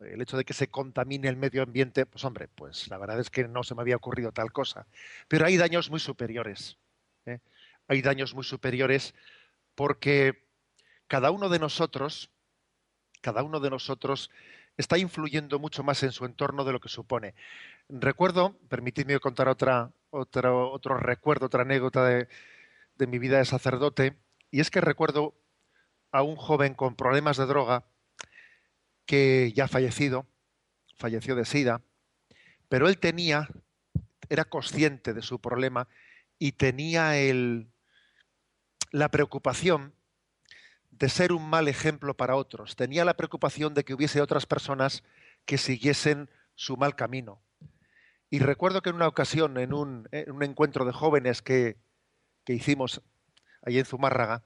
El hecho de que se contamine el medio ambiente, pues hombre, pues la verdad es que no se me había ocurrido tal cosa. Pero hay daños muy superiores. ¿eh? Hay daños muy superiores porque cada uno de nosotros, cada uno de nosotros está influyendo mucho más en su entorno de lo que supone. Recuerdo, permitidme contar otra, otra, otro recuerdo, otra anécdota de, de mi vida de sacerdote, y es que recuerdo a un joven con problemas de droga que ya fallecido, falleció de sida, pero él tenía, era consciente de su problema y tenía el, la preocupación de ser un mal ejemplo para otros. Tenía la preocupación de que hubiese otras personas que siguiesen su mal camino. Y recuerdo que en una ocasión, en un, en un encuentro de jóvenes que, que hicimos allí en Zumárraga,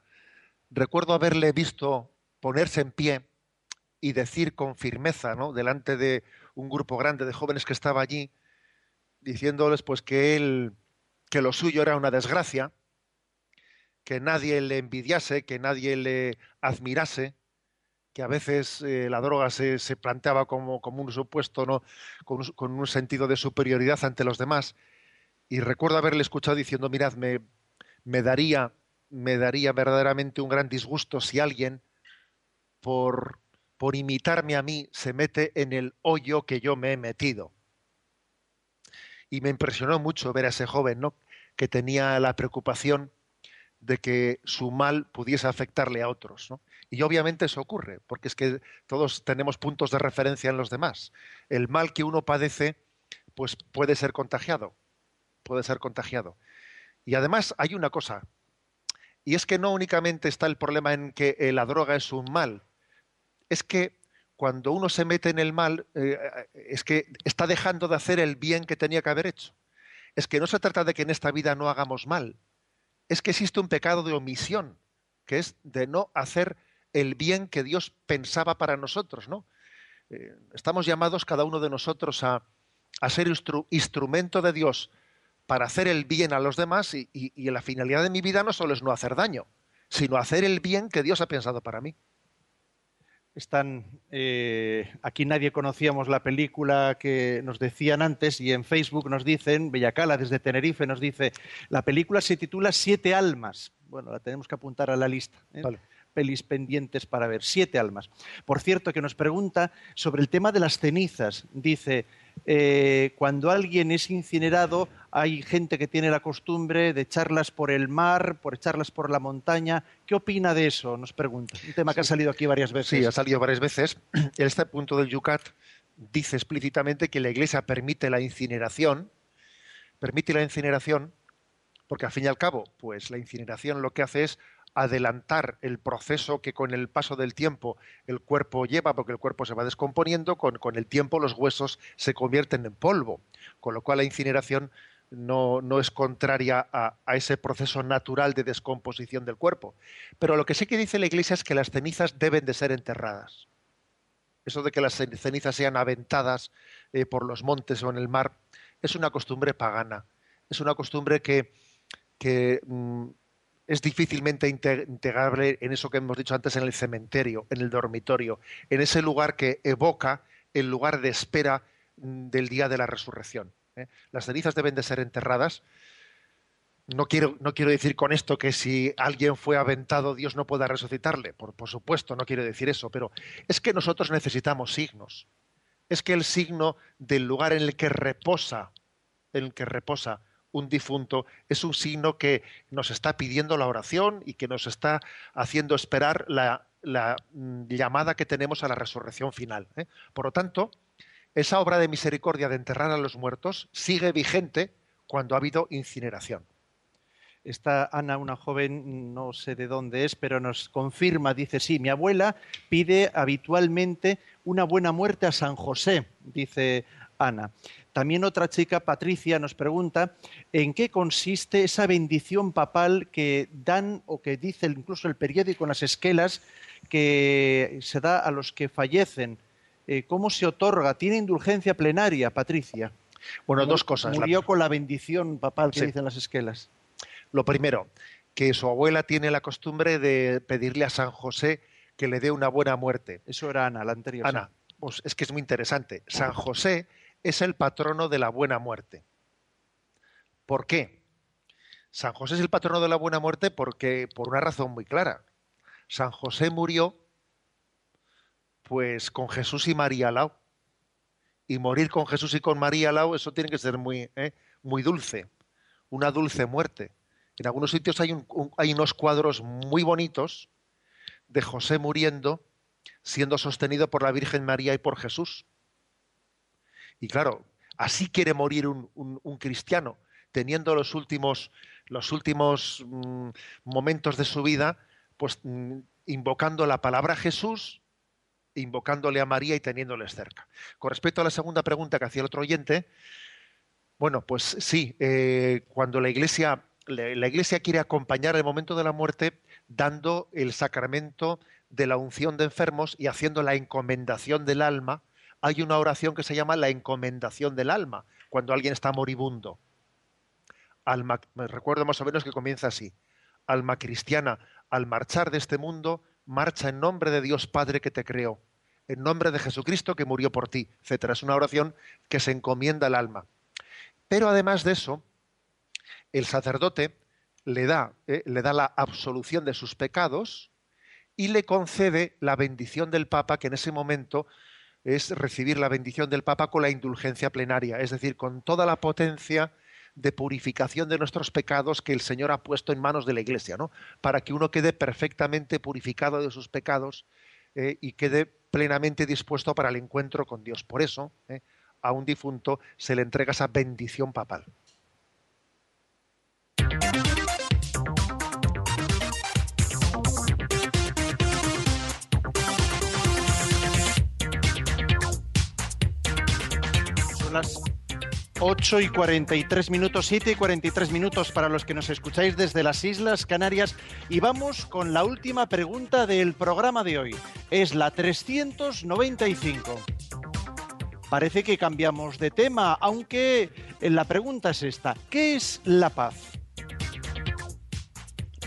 recuerdo haberle visto ponerse en pie y decir con firmeza, ¿no? delante de un grupo grande de jóvenes que estaba allí, diciéndoles pues que él, que lo suyo era una desgracia, que nadie le envidiase, que nadie le admirase, que a veces eh, la droga se, planteaba como, un supuesto, ¿no? Con un, sentido de superioridad ante los demás. Y recuerdo haberle escuchado diciendo, mirad, me, me, daría, me daría verdaderamente un gran disgusto si alguien, por, por imitarme a mí, se mete en el hoyo que yo me he metido. Y me impresionó mucho ver a ese joven, ¿no? que tenía la preocupación de que su mal pudiese afectarle a otros. ¿no? Y obviamente eso ocurre, porque es que todos tenemos puntos de referencia en los demás. El mal que uno padece, pues puede ser contagiado, puede ser contagiado. Y además hay una cosa, y es que no únicamente está el problema en que eh, la droga es un mal, es que cuando uno se mete en el mal, eh, es que está dejando de hacer el bien que tenía que haber hecho. Es que no se trata de que en esta vida no hagamos mal, es que existe un pecado de omisión, que es de no hacer el bien que Dios pensaba para nosotros, ¿no? Eh, estamos llamados cada uno de nosotros a, a ser instru instrumento de Dios para hacer el bien a los demás y, y, y, la finalidad de mi vida no solo es no hacer daño, sino hacer el bien que Dios ha pensado para mí. Están eh, aquí nadie conocíamos la película que nos decían antes y en Facebook nos dicen Bellacala desde Tenerife nos dice la película se titula Siete almas. Bueno, la tenemos que apuntar a la lista. ¿eh? Vale pelis pendientes para ver. Siete almas. Por cierto, que nos pregunta sobre el tema de las cenizas. Dice, eh, cuando alguien es incinerado, hay gente que tiene la costumbre de echarlas por el mar, por echarlas por la montaña. ¿Qué opina de eso? Nos pregunta. Un tema que ha salido aquí varias veces. Sí, ha salido varias veces. En este punto del Yucat dice explícitamente que la Iglesia permite la incineración, permite la incineración porque al fin y al cabo, pues la incineración lo que hace es adelantar el proceso que con el paso del tiempo el cuerpo lleva, porque el cuerpo se va descomponiendo, con, con el tiempo los huesos se convierten en polvo, con lo cual la incineración no, no es contraria a, a, ese proceso natural de descomposición del cuerpo. Pero lo que sí que dice la Iglesia es que las cenizas deben de ser enterradas. Eso de que las cenizas sean aventadas eh, por los montes o en el mar es una costumbre pagana. Es una costumbre que, que mm, es difícilmente integrable en eso que hemos dicho antes en el cementerio, en el dormitorio, en ese lugar que evoca el lugar de espera mm, del día de la resurrección. ¿eh? Las cenizas deben de ser enterradas. No quiero, no quiero, decir con esto que si alguien fue aventado Dios no pueda resucitarle. Por, por supuesto, no quiero decir eso, pero es que nosotros necesitamos signos. Es que el signo del lugar en el que reposa, en el que reposa un difunto es un signo que nos está pidiendo la oración y que nos está haciendo esperar la, mm, llamada que tenemos a la resurrección final. ¿eh? Por lo tanto, esa obra de misericordia de enterrar a los muertos sigue vigente cuando ha habido incineración. Esta Ana, una joven, no sé de dónde es, pero nos confirma, dice, sí, mi abuela pide habitualmente una buena muerte a San José, dice Ana. También otra chica, Patricia, nos pregunta en qué consiste esa bendición papal que dan o que dice incluso el periódico en las esquelas que se da a los que fallecen. Eh, ¿Cómo se otorga? ¿Tiene indulgencia plenaria, Patricia? Bueno, dos cosas. Murió con la bendición papal que sí. dicen las esquelas. Lo primero, que su abuela tiene la costumbre de pedirle a San José que le dé una buena muerte. Eso era Ana, la anterior. Ana, pues es que es muy interesante. San José es el patrono de la buena muerte. ¿Por qué? San José es el patrono de la buena muerte porque por una razón muy clara. San José murió pues con Jesús y María al lado. Y morir con Jesús y con María al lado, eso tiene que ser muy, ¿eh? muy dulce, una dulce muerte. En algunos sitios hay, un, un, hay unos cuadros muy bonitos de José muriendo, siendo sostenido por la Virgen María y por Jesús. Y claro, así quiere morir un, cristiano, teniendo los últimos, los últimos mmm, momentos de su vida, pues mmm, invocando la palabra Jesús, invocándole a María y teniéndoles cerca. Con respecto a la segunda pregunta que hacía el otro oyente, bueno, pues sí, eh, cuando la iglesia, la iglesia quiere acompañar el momento de la muerte dando el sacramento de la unción de enfermos y haciendo la encomendación del alma, hay una oración que se llama la encomendación del alma, cuando alguien está moribundo. Alma, me recuerdo más o menos que comienza así. Alma cristiana, al marchar de este mundo, marcha en nombre de Dios Padre que te creó, en nombre de Jesucristo que murió por ti, etc. Es una oración que se encomienda al alma. Pero además de eso, el sacerdote le da, eh, le da la absolución de sus pecados y le concede la bendición del Papa, que en ese momento es recibir la bendición del Papa con la indulgencia plenaria, es decir, con toda la potencia de purificación de nuestros pecados que el Señor ha puesto en manos de la Iglesia, ¿no? Para que uno quede perfectamente purificado de sus pecados eh, y quede plenamente dispuesto para el encuentro con Dios. Por eso, eh, a un difunto se le entrega esa bendición papal. Las 8 y 43 minutos, 7 y 43 minutos para los que nos escucháis desde las Islas Canarias. Y vamos con la última pregunta del programa de hoy. Es la 395. Parece que cambiamos de tema, aunque la pregunta es esta. ¿Qué es la paz?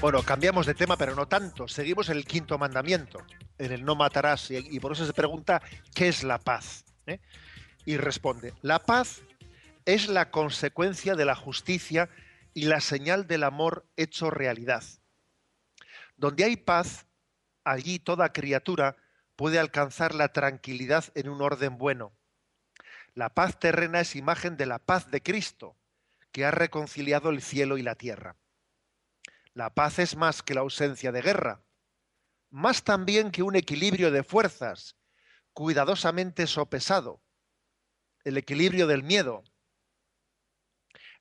Bueno, cambiamos de tema, pero no tanto. Seguimos en el quinto mandamiento, en el no matarás. Y por eso se pregunta, ¿qué es la paz? ¿Eh? Y responde, la paz es la consecuencia de la justicia y la señal del amor hecho realidad. Donde hay paz, allí toda criatura puede alcanzar la tranquilidad en un orden bueno. La paz terrena es imagen de la paz de Cristo, que ha reconciliado el cielo y la tierra. La paz es más que la ausencia de guerra, más también que un equilibrio de fuerzas, cuidadosamente sopesado, el equilibrio del miedo.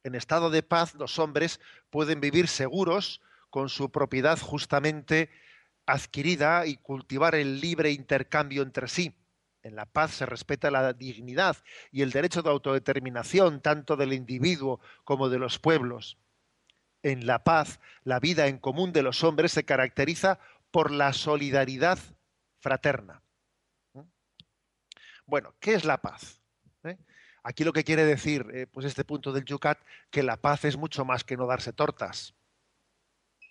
En estado de paz los hombres pueden vivir seguros con su propiedad justamente adquirida y cultivar el libre intercambio entre sí. En la paz se respeta la dignidad y el derecho de autodeterminación tanto del individuo como de los pueblos. En la paz, la vida en común de los hombres se caracteriza por la solidaridad fraterna. ¿Mm? Bueno, ¿qué es la paz? Aquí lo que quiere decir, eh, pues este punto del Yucat, que la paz es mucho más que no darse tortas.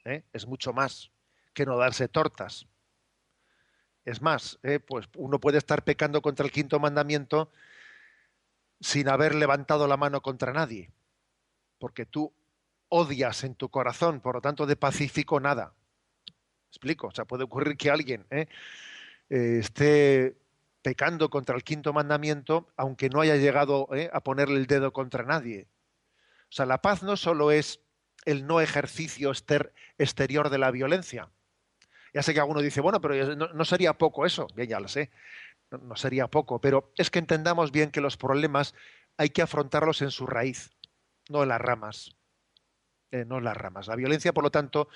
¿Eh? Es mucho más que no darse tortas. Es más, eh, pues uno puede estar pecando contra el quinto mandamiento sin haber levantado la mano contra nadie, porque tú odias en tu corazón, por lo tanto de pacífico nada. explico? O sea, puede ocurrir que alguien esté pecando contra el quinto mandamiento, aunque no haya llegado a ponerle el dedo contra nadie. O sea, la paz no solo es el no ejercicio exterior de la violencia, ya sé que alguno dice, bueno, pero no, sería poco eso. Bien, ya lo sé. No, sería poco. Pero es que entendamos bien que los problemas hay que afrontarlos en su raíz, no en las ramas. Eh, no en las ramas. La violencia, por lo tanto,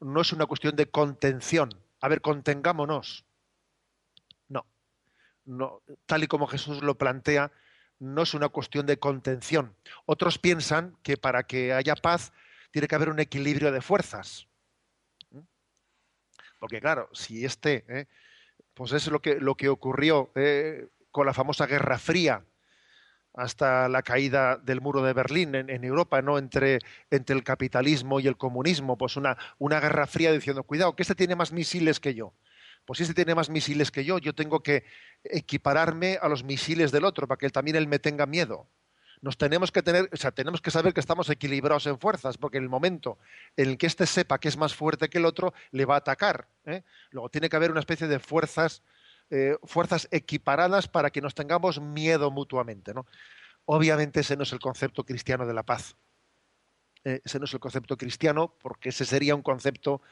no es una cuestión de contención. A ver, contengámonos. No. Tal y como Jesús lo plantea, no es una cuestión de contención. Otros piensan que para que haya paz tiene que haber un equilibrio de fuerzas. Porque claro, si este, ¿eh? pues es lo que, lo que ocurrió ¿eh? con la famosa Guerra Fría hasta la caída del muro de Berlín en, Europa, ¿no? Entre, entre, el capitalismo y el comunismo, pues una, una guerra fría diciendo, cuidado, que este tiene más misiles que yo. Pues este tiene más misiles que yo, yo tengo que equipararme a los misiles del otro para que él, también él me tenga miedo nos tenemos que tener, o sea, tenemos que saber que estamos equilibrados en fuerzas, porque en el momento en el que éste sepa que es más fuerte que el otro, le va a atacar. ¿eh? Luego tiene que haber una especie de fuerzas, eh, fuerzas equiparadas para que nos tengamos miedo mutuamente. ¿no? Obviamente ese no es el concepto cristiano de la paz. Eh, ese no es el concepto cristiano, porque ese sería un concepto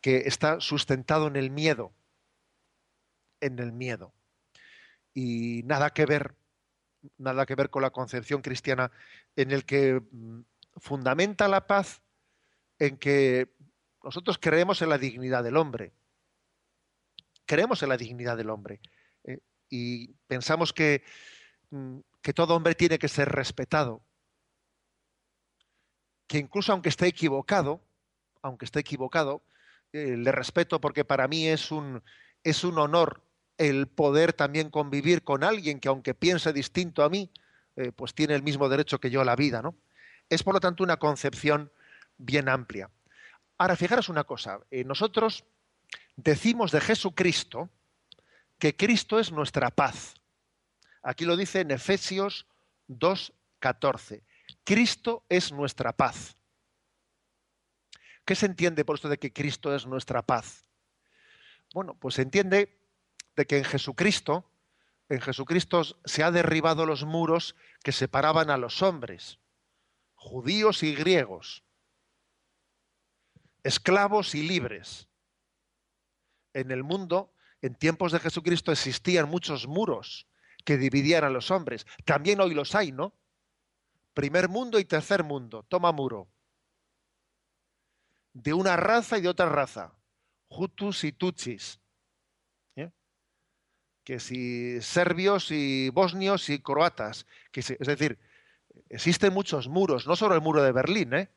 que está sustentado en el miedo. En el miedo. Y nada que ver nada que ver con la concepción cristiana en el que mm, fundamenta la paz en que nosotros creemos en la dignidad del hombre. Creemos en la dignidad del hombre. Eh, y pensamos que, mm, que, todo hombre tiene que ser respetado. Que incluso aunque esté equivocado, aunque esté equivocado, eh, le respeto porque para mí es un, es un honor el poder también convivir con alguien que aunque piense distinto a mí, eh, pues tiene el mismo derecho que yo a la vida, ¿no? Es por lo tanto una concepción bien amplia. Ahora, fijaros una cosa, eh, nosotros decimos de Jesucristo que Cristo es nuestra paz. Aquí lo dice en Efesios 2.14. Cristo es nuestra paz. ¿Qué se entiende por esto de que Cristo es nuestra paz? Bueno, pues se entiende de que en Jesucristo, en Jesucristo se ha derribado los muros que separaban a los hombres, judíos y griegos, esclavos y libres. En el mundo, en tiempos de Jesucristo, existían muchos muros que dividían a los hombres. También hoy los hay, ¿no? Primer mundo y tercer mundo. Toma muro. De una raza y de otra raza. Hutus y Tutsis que si serbios y bosnios y croatas, que es decir, existen muchos muros, no solo el muro de Berlín, ¿eh?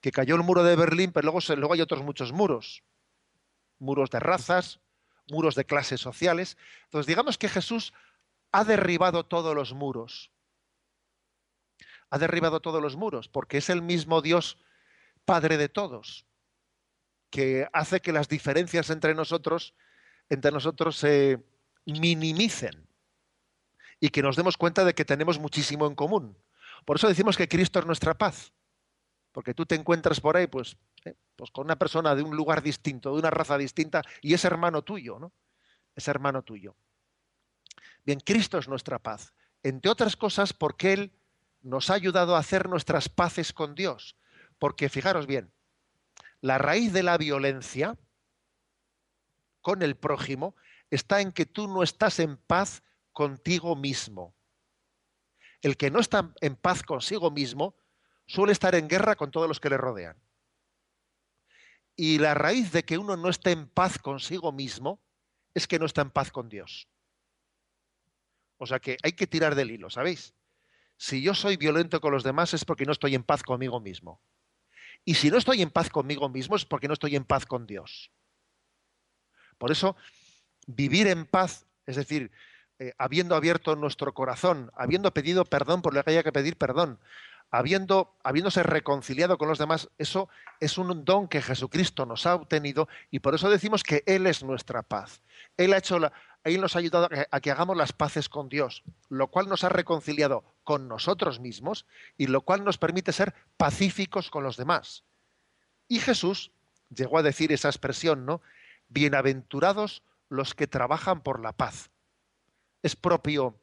que cayó el muro de Berlín, pero luego, luego hay otros muchos muros, muros de razas, muros de clases sociales. Entonces, digamos que Jesús ha derribado todos los muros. Ha derribado todos los muros, porque es el mismo Dios, Padre de todos, que hace que las diferencias entre nosotros, entre nosotros se, minimicen y que nos demos cuenta de que tenemos muchísimo en común. Por eso decimos que Cristo es nuestra paz. Porque tú te encuentras por ahí, pues, eh, pues con una persona de un lugar distinto, de una raza distinta, y es hermano tuyo, ¿no? Es hermano tuyo. Bien, Cristo es nuestra paz. Entre otras cosas, porque Él nos ha ayudado a hacer nuestras paces con Dios. Porque, fijaros bien, la raíz de la violencia con el prójimo está en que tú no estás en paz contigo mismo. El que no está en paz consigo mismo suele estar en guerra con todos los que le rodean. Y la raíz de que uno no esté en paz consigo mismo es que no está en paz con Dios. O sea que hay que tirar del hilo, ¿sabéis? Si yo soy violento con los demás es porque no estoy en paz conmigo mismo. Y si no estoy en paz conmigo mismo es porque no estoy en paz con Dios. Por eso, vivir en paz, es decir, eh, habiendo abierto nuestro corazón, habiendo pedido perdón por lo que haya que pedir perdón, habiendo, habiéndose reconciliado con los demás, eso es un don que Jesucristo nos ha obtenido y por eso decimos que Él es nuestra paz. Él, ha hecho la, él nos ha ayudado a que hagamos las paces con Dios, lo cual nos ha reconciliado con nosotros mismos y lo cual nos permite ser pacíficos con los demás. Y Jesús llegó a decir esa expresión, ¿no? Bienaventurados los que trabajan por la paz es propio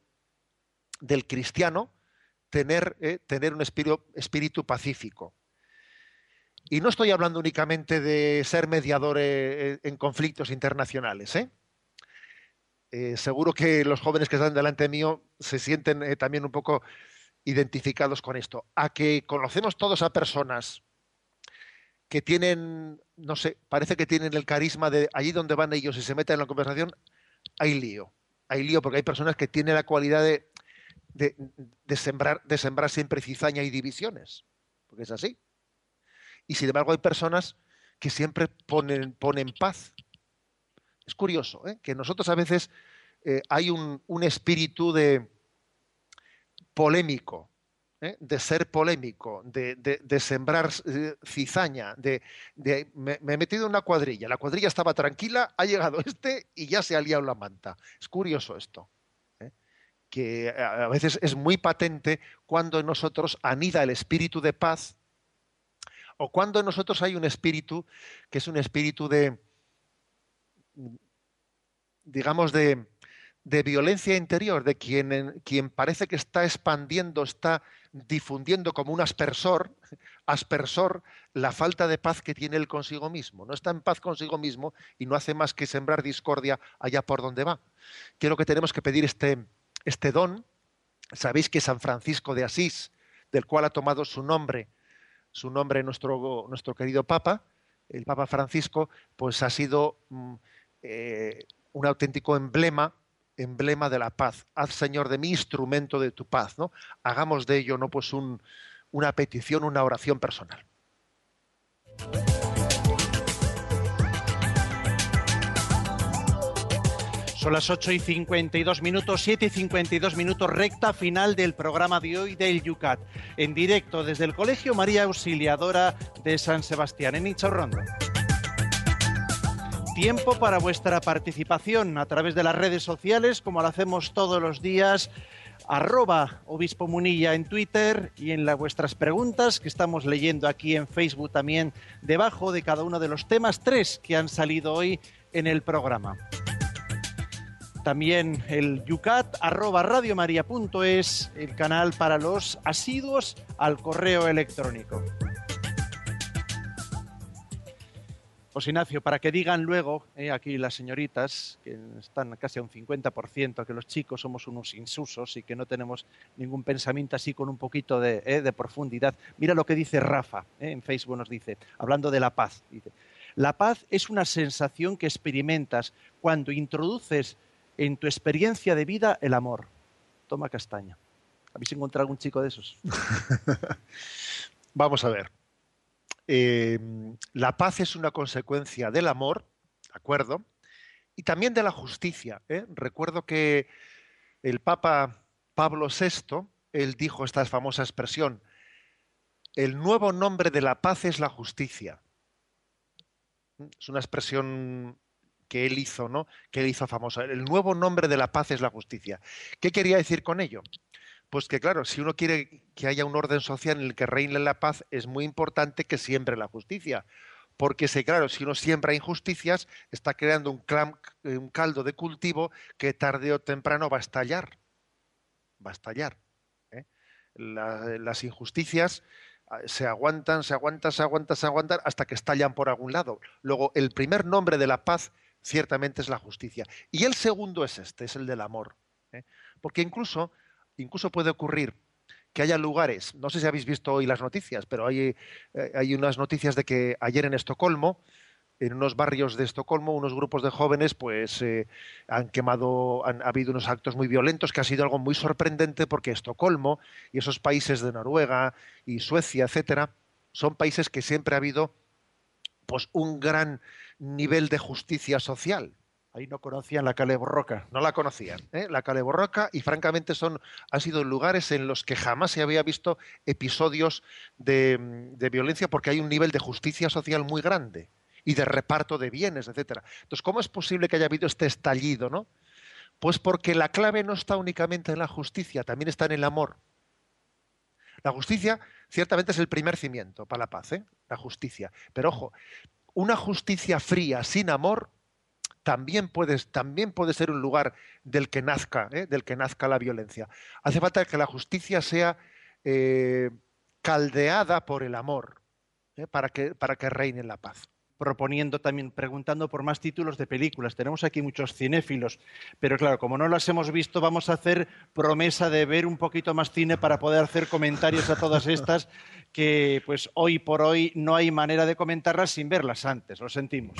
del cristiano tener, eh, tener un espíritu, pacífico. Y no estoy hablando únicamente de ser mediador eh, en conflictos internacionales. ¿eh? seguro que los jóvenes que están delante mío se sienten también un poco identificados con esto. A que conocemos todos a personas que tienen, no sé, parece que tienen el carisma de allí donde van ellos y se meten en la conversación, hay lío hay lío porque hay personas que tienen la cualidad de, sembrar siempre cizaña y divisiones, porque es así. Y sin embargo hay personas que siempre ponen, ponen paz. Es curioso, ¿eh? que nosotros a veces eh, hay un, un, espíritu de polémico, ¿eh? de ser polémico, de, sembrar eh, cizaña, de, me, he metido en una cuadrilla, la cuadrilla estaba tranquila, ha llegado este y ya se ha liado la manta. Es curioso esto, ¿eh? que a veces es muy patente cuando en nosotros anida el espíritu de paz o cuando en nosotros hay un espíritu que es un espíritu de, digamos, de, de violencia interior, de quien, quien parece que está expandiendo, está difundiendo como un aspersor, aspersor la falta de paz que tiene él consigo mismo. No está en paz consigo mismo y no hace más que sembrar discordia allá por donde va. Creo que tenemos que pedir este, este don. Sabéis que San Francisco de Asís, del cual ha tomado su nombre, su nombre nuestro, nuestro querido Papa, el Papa Francisco, pues ha sido mm, eh, un auténtico emblema emblema de la paz. Haz, Señor, de mí instrumento de tu paz. ¿no? Hagamos de ello no pues una petición, una oración personal. Son las 8 y 52 minutos, 7 y 52 minutos, recta final del programa de hoy del Yucat, en directo desde el Colegio María Auxiliadora de San Sebastián, en Rondo tiempo para vuestra participación a través de las redes sociales, como lo hacemos todos los días. Arroba Obispo Munilla en Twitter y en vuestras preguntas que estamos leyendo aquí en Facebook también debajo de cada uno de los temas, tres que han salido hoy en el programa. También el yucat arroba radiomaria.es, el canal para los asiduos al correo electrónico. José Ignacio, para que digan luego, eh, aquí las señoritas, que están casi a un 50%, que los chicos somos unos insusos y que no tenemos ningún pensamiento así con un poquito de, eh, profundidad. Mira lo que dice Rafa, eh, en Facebook nos dice, hablando de la paz. Dice, la paz es una sensación que experimentas cuando introduces en tu experiencia de vida el amor. Toma castaña. ¿Habéis encontrado algún chico de esos? Vamos a ver. Em, la paz es una consecuencia del amor, ¿de acuerdo? Y también de la justicia. ¿eh? Recuerdo que el Papa Pablo VI, él dijo esta famosa expresión, el nuevo nombre de la paz es la justicia. Es una expresión que él hizo, ¿no? Que él hizo famosa. El nuevo nombre de la paz es la justicia. ¿Qué quería decir con ello? Pues que claro, si uno quiere que haya un orden social en el que reine la paz, es muy importante que siembre la justicia. Porque si, claro, si uno siembra injusticias, está creando un, un caldo de cultivo que tarde o temprano va a estallar. Va a estallar. ¿eh? las injusticias ah, se aguantan, se aguantan, se aguantan, se aguantan hasta que estallan por algún lado. Luego, el primer nombre de la paz ciertamente es la justicia. Y el segundo es este, es el del amor. ¿eh? Porque incluso incluso puede ocurrir que haya lugares, no sé si habéis visto hoy las noticias, pero hay, eh, hay unas noticias de que ayer en Estocolmo, en unos barrios de Estocolmo, unos grupos de jóvenes, pues eh, han quemado, han ha habido unos actos muy violentos, que ha sido algo muy sorprendente porque Estocolmo y esos países de Noruega y Suecia, etcétera, son países que siempre ha habido pues un gran nivel de justicia social. Ahí no conocían la Caleborroca. No la conocían, ¿eh? la Caleborroca, y francamente son, han sido lugares en los que jamás se había visto episodios de, de violencia porque hay un nivel de justicia social muy grande y de reparto de bienes, etcétera. Entonces, ¿cómo es posible que haya habido este estallido, no? Pues porque la clave no está únicamente en la justicia, también está en el amor. La justicia ciertamente es el primer cimiento para la paz, ¿eh? la justicia. Pero ojo, una justicia fría, sin amor, también puede, también puede ser un lugar del que nazca, ¿eh? del que nazca la violencia. Hace falta que la justicia sea eh, caldeada por el amor, ¿eh? para, que, para que reine la paz proponiendo también, preguntando por más títulos de películas. Tenemos aquí muchos cinéfilos, pero claro, como no las hemos visto, vamos a hacer promesa de ver un poquito más cine para poder hacer comentarios a todas estas que pues hoy por hoy no hay manera de comentarlas sin verlas antes, lo sentimos.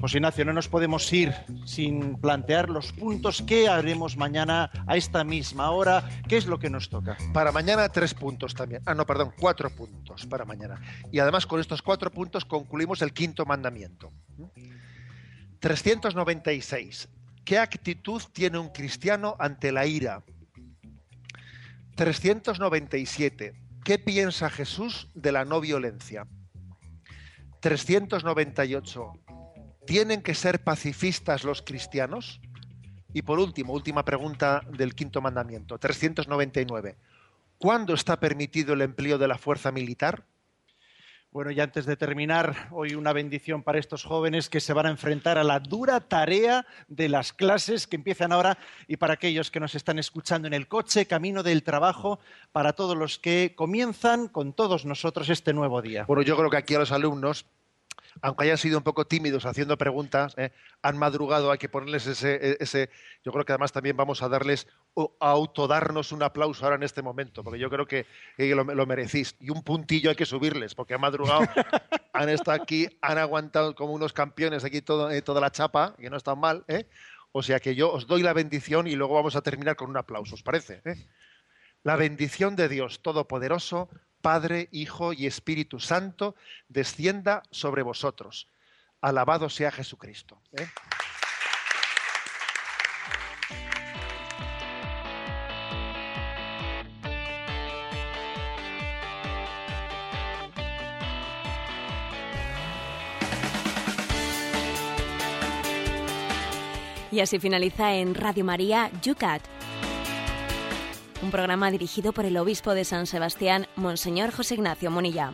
José Ignacio, no nos podemos ir sin plantear los puntos que haremos mañana a esta misma hora. ¿Qué es lo que nos toca? Para mañana tres puntos también. Ah, no, perdón, cuatro puntos para mañana. Y además con estos cuatro puntos concluimos el quinto mandamiento. 396. ¿Qué actitud tiene un cristiano ante la ira? 397. ¿Qué piensa Jesús de la no violencia? 398. ¿Tienen que ser pacifistas los cristianos? Y por último, última pregunta del quinto mandamiento, 399. ¿Cuándo está permitido el empleo de la fuerza militar? Bueno, y antes de terminar, hoy una bendición para estos jóvenes que se van a enfrentar a la dura tarea de las clases que empiezan ahora y para aquellos que nos están escuchando en el coche, camino del trabajo, para todos los que comienzan con todos nosotros este nuevo día. Bueno, yo creo que aquí a los alumnos aunque hayan sido un poco tímidos haciendo preguntas, ¿eh? han madrugado, hay que ponerles ese, ese, Yo creo que además también vamos a darles, a autodarnos un aplauso ahora en este momento, porque yo creo que, lo, merecís. Y un puntillo hay que subirles, porque han madrugado, han estado aquí, han aguantado como unos campeones aquí todo, eh, toda la chapa, que no están mal. ¿eh? O sea que yo os doy la bendición y luego vamos a terminar con un aplauso, ¿os parece? La bendición de Dios Todopoderoso, Padre, Hijo y Espíritu Santo, descienda sobre vosotros. Alabado sea Jesucristo. ¿eh? Y así finaliza en Radio María Yucat un programa dirigido por el obispo de San Sebastián, Monseñor José Ignacio Monilla.